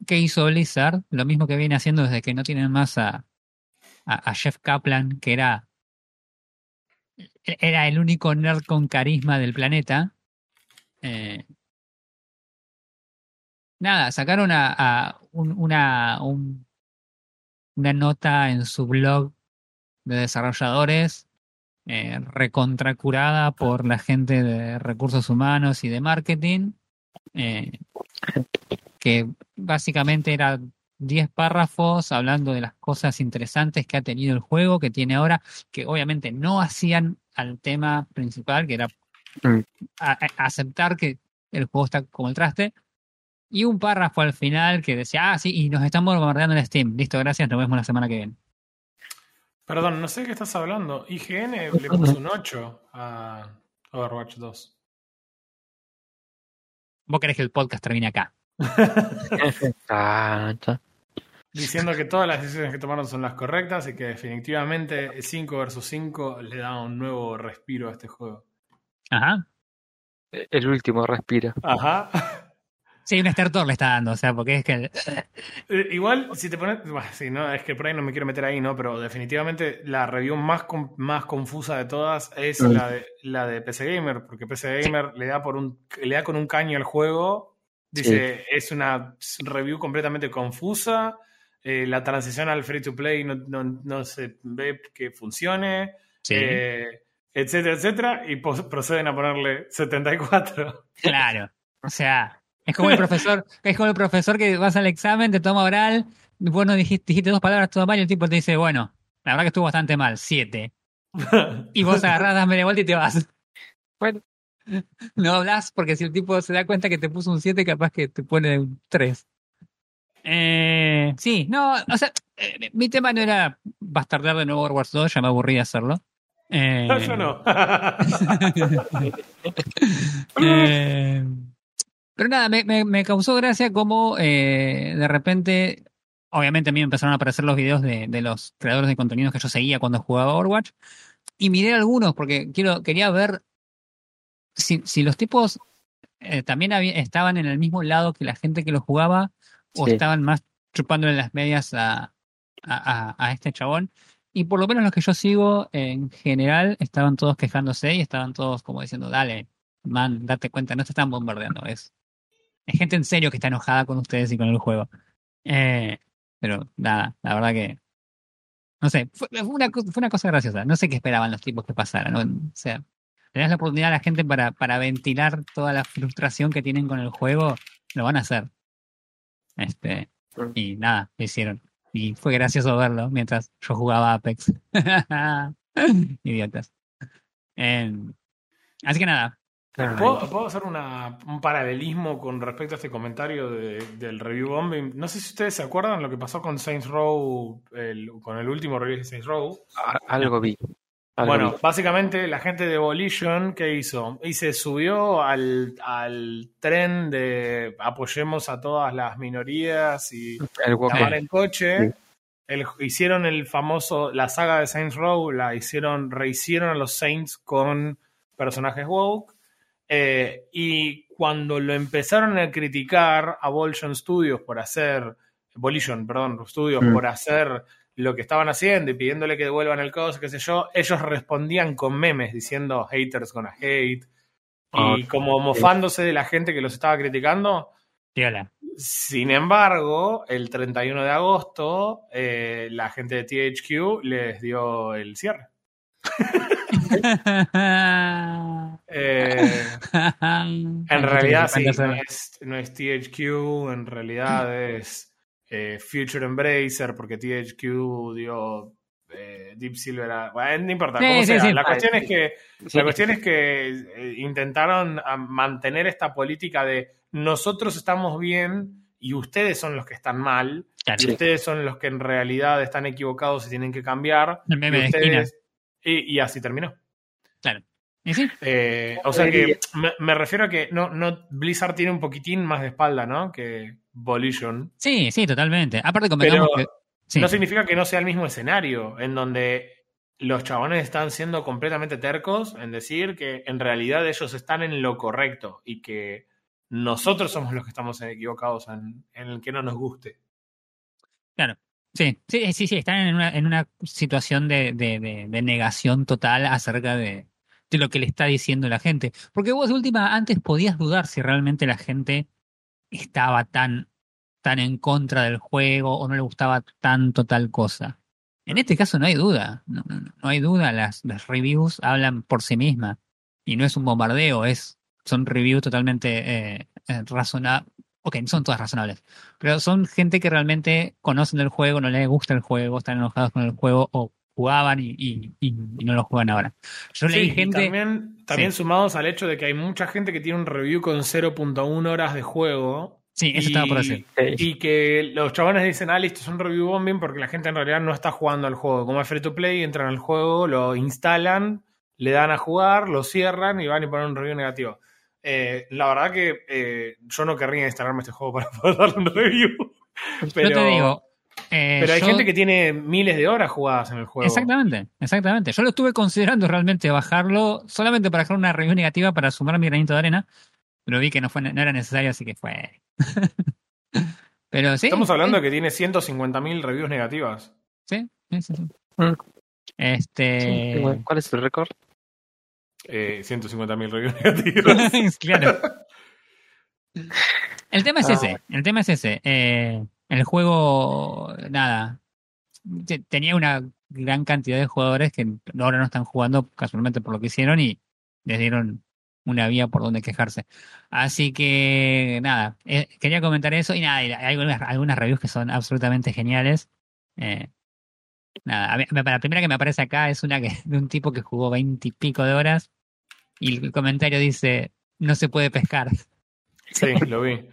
¿qué hizo Blizzard? Lo mismo que viene haciendo desde que no tienen más a, a, a Jeff Kaplan, que era, era el único nerd con carisma del planeta. Eh, nada, sacaron a, a un- una, un- una nota en su blog de desarrolladores eh, recontracurada por la gente de recursos humanos y de marketing, eh, que básicamente era 10 párrafos hablando de las cosas interesantes que ha tenido el juego, que tiene ahora, que obviamente no hacían al tema principal, que era Mm. a- a- aceptar que el juego está como el traste. Y un párrafo al final que decía, ah, sí, y nos están bombardeando en Steam. Listo, gracias, nos vemos la semana que viene. Perdón, no sé de qué estás hablando. IGN le puso un 8 a Overwatch 2. Vos querés que el podcast termine acá. Ah, está. Diciendo que todas las decisiones que tomaron son las correctas y que definitivamente 5 versus 5 le da un nuevo respiro a este juego. Ajá. El último respiro. Ajá. Sí, un estertor le está dando, o sea, porque es que... Eh, Igual, si te pones. Sí, no, es que por ahí no me quiero meter ahí, ¿no? Pero definitivamente la review más, más confusa de todas es la de, la de PC Gamer, porque PC Gamer le da por un le da con un caño al juego Dice, es una review completamente confusa. Eh, la transición al free to play no, no, no se ve que funcione. Sí. eh, etcétera, etcétera. Y proceden a ponerle 74. Claro. O sea, es como el profesor, es como el profesor que vas al examen, te toma oral, bueno, dijiste, dijiste dos palabras todo mal y el tipo te dice, bueno, la verdad que estuvo bastante mal, siete. Y vos agarrás, das media vuelta y te vas. Bueno. No hablas porque si el tipo se da cuenta que te puso un 7, capaz que te pone un 3. Eh, sí, no, o sea, eh, mi tema no era bastardear de nuevo Overwatch 2, ya me aburrí de hacerlo. Eh, No, yo no. eh, pero nada, me, me, me causó gracia como eh, de repente, obviamente a mí me empezaron a aparecer los videos de, de los creadores de contenidos que yo seguía cuando jugaba Overwatch y miré algunos porque quiero, quería ver si, si los tipos eh, también había- estaban en el mismo lado que la gente que lo jugaba o Sí. estaban más chupándole las medias a, a, este chabón. Y por lo menos los que yo sigo, en general, estaban todos quejándose y estaban todos como diciendo, dale, man, date cuenta, no te están bombardeando, es, es gente en serio que está enojada con ustedes y con el juego. Eh, pero nada, la verdad que, no sé, fue, fue una, fue una cosa graciosa, no sé qué esperaban los tipos que pasaran, ¿no? o sea, le das la oportunidad a la gente para, para ventilar toda la frustración que tienen con el juego, lo van a hacer. Este, y nada, lo hicieron. Y fue gracioso verlo mientras yo jugaba Apex. Idiotas. Em, así que nada. ¿Puedo, puedo hacer una- un paralelismo con respecto a este comentario de- del review bombing? No sé si ustedes se acuerdan lo que pasó con Saints Row, el- con el último review de Saints Row. A- Algo vi. Bueno, básicamente la gente de Volition, ¿qué hizo? Y se subió al, al tren de apoyemos a todas las minorías y llamar en coche. Sí. El- hicieron el famoso, la saga de Saints Row, la hicieron, rehicieron a los Saints con personajes woke. eh, y cuando lo empezaron a criticar a Volition Studios por hacer, Volition, perdón, Studios Mm. por hacer lo que estaban haciendo y pidiéndole que devuelvan el coso, qué sé yo, ellos respondían con memes diciendo haters gonna hate. Ah, y como mofándose de la gente que los estaba criticando, Piola. sin embargo, el 31 de agosto, eh, la gente de THQ les dio el cierre. Eh, en realidad, sí, no es, no es THQ, en realidad es eh, Future Embracer, porque THQ dio eh, Deep Silver a. Bueno, no importa, Sí, como sí, sea. sí. La cuestión es que Sí. la cuestión es que eh, intentaron ah, mantener esta política de nosotros estamos bien y ustedes son los que están mal Claro. y ustedes son los que en realidad están equivocados y tienen que cambiar. El meme y, de ustedes- y, y así terminó. Y sí, Eh, o sea que me, me refiero a que no, no, Blizzard tiene un poquitín más de espalda, ¿no? Que Volition. sí, sí, totalmente. Aparte convengamos Pero que... sí. no significa que no sea el mismo escenario, en donde los chabones están siendo completamente tercos en decir que en realidad ellos están en lo correcto y que nosotros somos los que estamos equivocados en, en el que no nos guste. Sí, sí, sí, sí, están en una, en una situación de, de, de, de negación total acerca de, lo que le está diciendo la gente. Porque vos de última antes podías dudar si realmente la gente estaba tan, tan en contra del juego o no le gustaba tanto tal cosa. En este caso no hay duda, no, no, hay duda, las, las reviews hablan por sí mismas. Y no es un bombardeo, es, son reviews totalmente eh, eh, razonables. Ok, son todas razonables. Pero son gente que realmente conocen el juego, no les gusta el juego, están enojados con el juego o jugaban y, y, y- y no lo juegan ahora. Yo Sí, leí gente. también, también Sí. sumados al hecho de que hay mucha gente que tiene un review con 0.1 horas de juego. Sí, eso y- estaba por decir. Y que los chabones dicen, ah, listo, es un review bombing porque la gente en realidad no está jugando al juego. Como es free to play, entran al juego, lo instalan, le dan a jugar, lo cierran y van y ponen un review negativo. Eh, la verdad que eh, yo no querría instalarme este juego para poder darle un review. Pero, yo te digo. Eh, pero hay yo- gente que tiene miles de horas jugadas en el juego. Exactamente, exactamente. Yo lo estuve considerando realmente bajarlo solamente para dejar una review negativa para sumar mi granito de arena, pero vi que no, fue, no era necesario, así que fue. pero sí. Estamos hablando sí, de que tiene 150.000 reviews negativas. Sí, sí, sí. sí. Mm. Este. Sí, ¿Cuál es el récord? Eh, 150.000 reviews negativas. claro. El tema es Ah, ese, el tema es ese. Eh, el juego, nada, te- tenía una gran cantidad de jugadores que ahora no están jugando casualmente por lo que hicieron y les dieron una vía por donde quejarse. Así que nada, eh, quería comentar eso y nada, hay algunas, algunas reviews que son absolutamente geniales. Eh, nada, a mí- la primera que me aparece acá es una que, de un tipo que jugó veinte y pico de horas y el comentario dice, no se puede pescar. Sí, lo vi.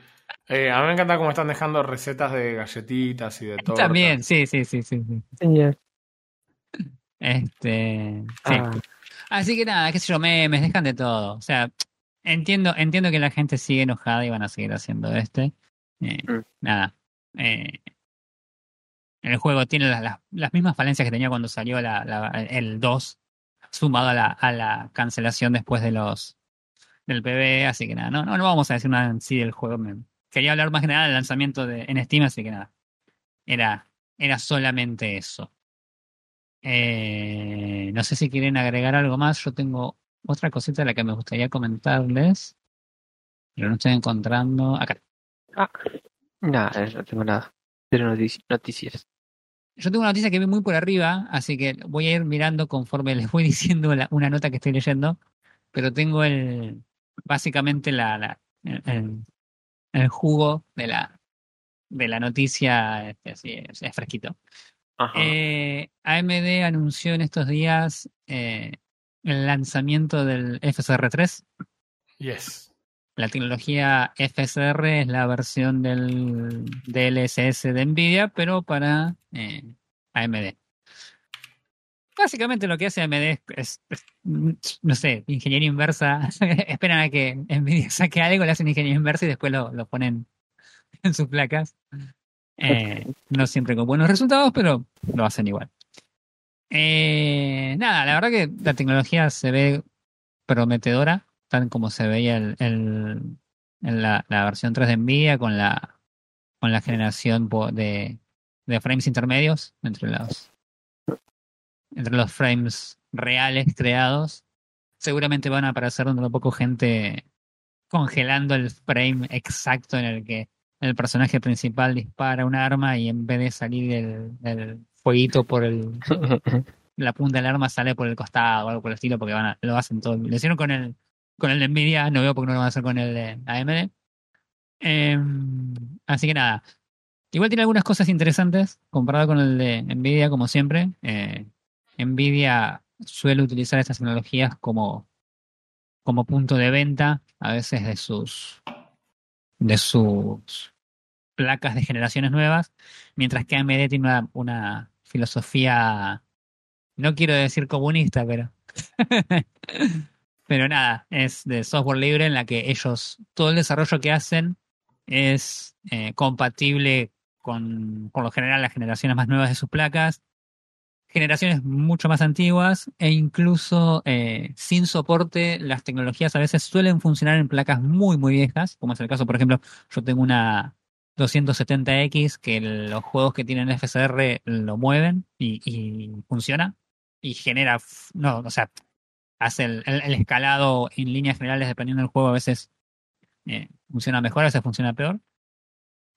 Eh, a mí me encanta cómo están dejando recetas de galletitas y de todo. También, sí, sí, sí, sí. sí. Señor. Este, sí. Ah, Así que nada, qué sé yo, memes, dejan de todo. O sea, entiendo, entiendo que la gente sigue enojada y van a seguir haciendo este. Eh, Mm. Nada. eh, el juego tiene las, las- las mismas falencias que tenía cuando salió la, la- el 2, sumado a la, a la cancelación después de los del PB, así que nada, no, no, no vamos a decir nada en sí del juego. me- quería hablar más que nada del lanzamiento de, en Steam, así que nada. Era, era solamente eso. Eh, no sé si quieren agregar algo más. Yo tengo otra cosita de la que me gustaría comentarles. Pero no estoy encontrando. Acá. Nada, no tengo nada. Pero notici- noticias. Yo tengo una noticia que vi muy por arriba, así que voy a ir mirando conforme les voy diciendo la- una nota que estoy leyendo. Pero tengo el básicamente la, la- el, el- el jugo de la de la noticia, este, así es, es fresquito. Ajá. Eh, AMD anunció en estos días eh, el lanzamiento del FSR3. Yes. La tecnología FSR es la versión del DLSS de Nvidia, pero para eh, AMD. Básicamente lo que hace AMD es, no sé, ingeniería inversa. Esperan a que Nvidia saque algo, le hacen ingeniería inversa y después lo, lo ponen en sus placas. Eh, no siempre con buenos resultados, pero lo hacen igual. Eh, nada, la verdad que la tecnología se ve prometedora, tal como se veía el, el- en la, la versión 3 de Nvidia con la, con la generación de, de frames intermedios entre los, entre los frames reales creados. Seguramente van a aparecer un poco gente congelando el frame exacto en el que el personaje principal dispara un arma y en vez de salir el, el fueguito por el, la punta del arma sale por el costado o algo por el estilo porque van a, lo hacen todo. Lo hicieron con el con el de Nvidia, no veo por qué no lo van a hacer con el de AMD. Em, así que nada. Igual tiene algunas cosas interesantes comparado con el de Nvidia, como siempre. Eh, Nvidia suele utilizar estas tecnologías como, como punto de venta, a veces de sus de sus placas de generaciones nuevas, mientras que AMD tiene una, una filosofía, no quiero decir comunista, pero pero nada, es de software libre en la que ellos, todo el desarrollo que hacen es eh, compatible con, por lo general, las generaciones más nuevas de sus placas, generaciones mucho más antiguas e incluso eh, sin soporte, las tecnologías a veces suelen funcionar en placas muy, muy viejas, como es el caso, por ejemplo, yo tengo una 270X que los juegos que tienen FSR lo mueven y, funciona y genera, no, o sea, hace el escalado en líneas generales dependiendo del juego, a veces eh, funciona mejor, a veces funciona peor.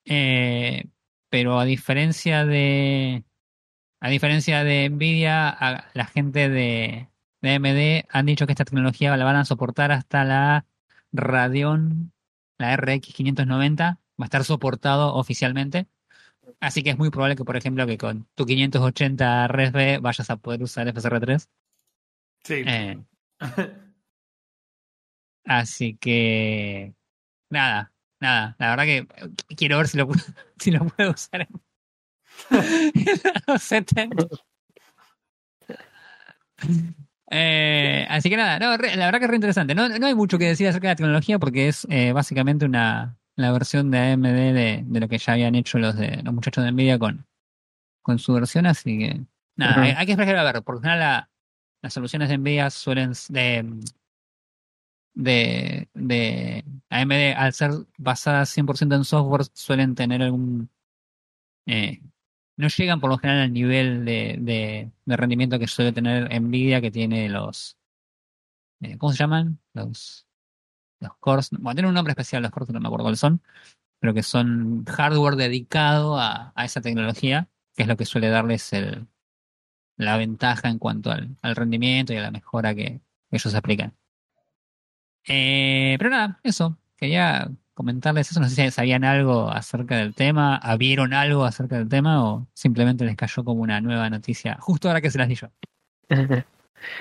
Eh, pero a diferencia de a diferencia de Nvidia, a- la gente de, de AMD han dicho que esta tecnología la van a soportar hasta la Radeon, la RX 590, va a estar soportado oficialmente. Así que es muy probable que, por ejemplo, que con tu 580 RSB vayas a poder usar FSR3. Sí. Eh, así que nada, nada. La verdad que quiero ver si lo, si lo puedo usar en los 70. Eh, así que nada, no, re- la verdad que es re interesante. No, no hay mucho que decir acerca de la tecnología porque es eh, básicamente una la versión de AMD de, de lo que ya habían hecho los de los muchachos de Nvidia con, con su versión, así que nada, hay, hay que esperar a ver. Por lo general la- las soluciones de Nvidia suelen de de, de AMD al ser basadas 100% en software suelen tener algún eh, no llegan por lo general al nivel de, de, rendimiento que suele tener Nvidia que tiene los eh, ¿cómo se llaman? los los cores bueno tienen un nombre especial los cores no me acuerdo cuáles son pero que son hardware dedicado a, a esa tecnología, que es lo que suele darles el, la ventaja en cuanto al, al rendimiento y a la mejora que ellos aplican. Eh, pero nada, eso. Quería comentarles eso. No sé si sabían algo acerca del tema, vieron algo acerca del tema o simplemente les cayó como una nueva noticia justo ahora que se las di yo.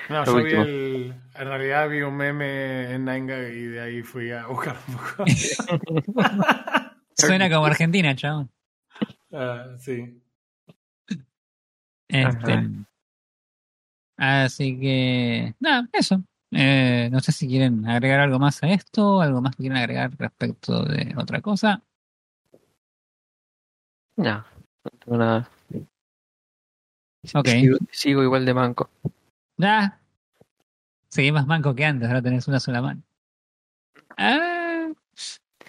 No, Lo yo vi el. En realidad vi un meme en Nine y de ahí fui a buscar un poco. Suena como Argentina, chabón. Ah, sí. Este, así que, nada, eso. Eh, no sé si quieren agregar algo más a esto, algo más que quieren agregar respecto de otra cosa. No, no tengo nada. Ok. Sigo, sigo igual de manco. Ah, seguí más manco que antes, ahora tenés una sola mano. Ah,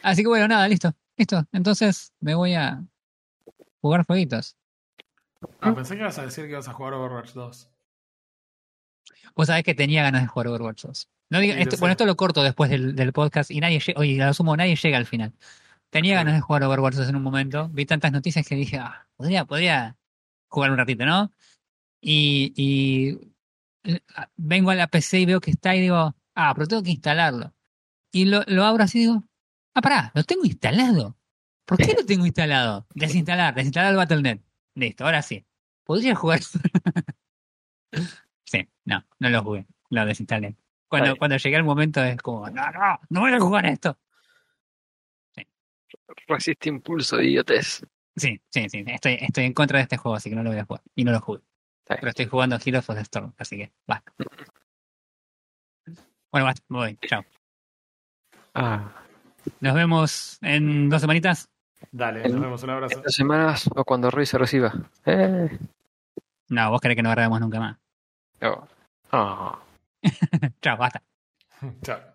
así que bueno, nada, listo. Listo. Entonces me voy a jugar jueguitos. Ah, pensé que ibas a decir que ibas a jugar Overwatch 2. Vos sabés que tenía ganas de jugar Overwatch 2. No diga, Sí, lo esto- bueno, esto lo corto después del, del podcast y nadie llega, oye, lo sumo, nadie llega al final. Tenía ganas de jugar Overwatch 2 en un momento. Vi tantas noticias que dije, ah, podría, podría jugar un ratito, ¿no? Y, y eh, vengo a la PC y veo que está y digo, ah, pero tengo que instalarlo. Y lo, lo abro así y digo, ah, pará, lo tengo instalado. ¿Por qué lo tengo instalado? Desinstalar, desinstalar el Battle.net. Listo, ahora sí. ¿Podría jugar? sí, no, no lo jugué, lo desinstalé. Cuando, Ay. cuando llegué al momento es como, no, no, no voy a jugar esto. Resiste impulso, idiotes. Sí, sí, sí, estoy, estoy en contra de este juego, así que no lo voy a jugar. Y no lo jugué. Pero estoy jugando Heroes of the Storm, así que basta. Bueno, basta, me voy, chao. Ah, Nos vemos en dos semanitas. Dale, nos vemos. Un abrazo. en dos semanas o cuando Roy se reciba. Eh. No, vos querés que no grabemos nunca más. Oh. Ah. Chao, basta. Chao.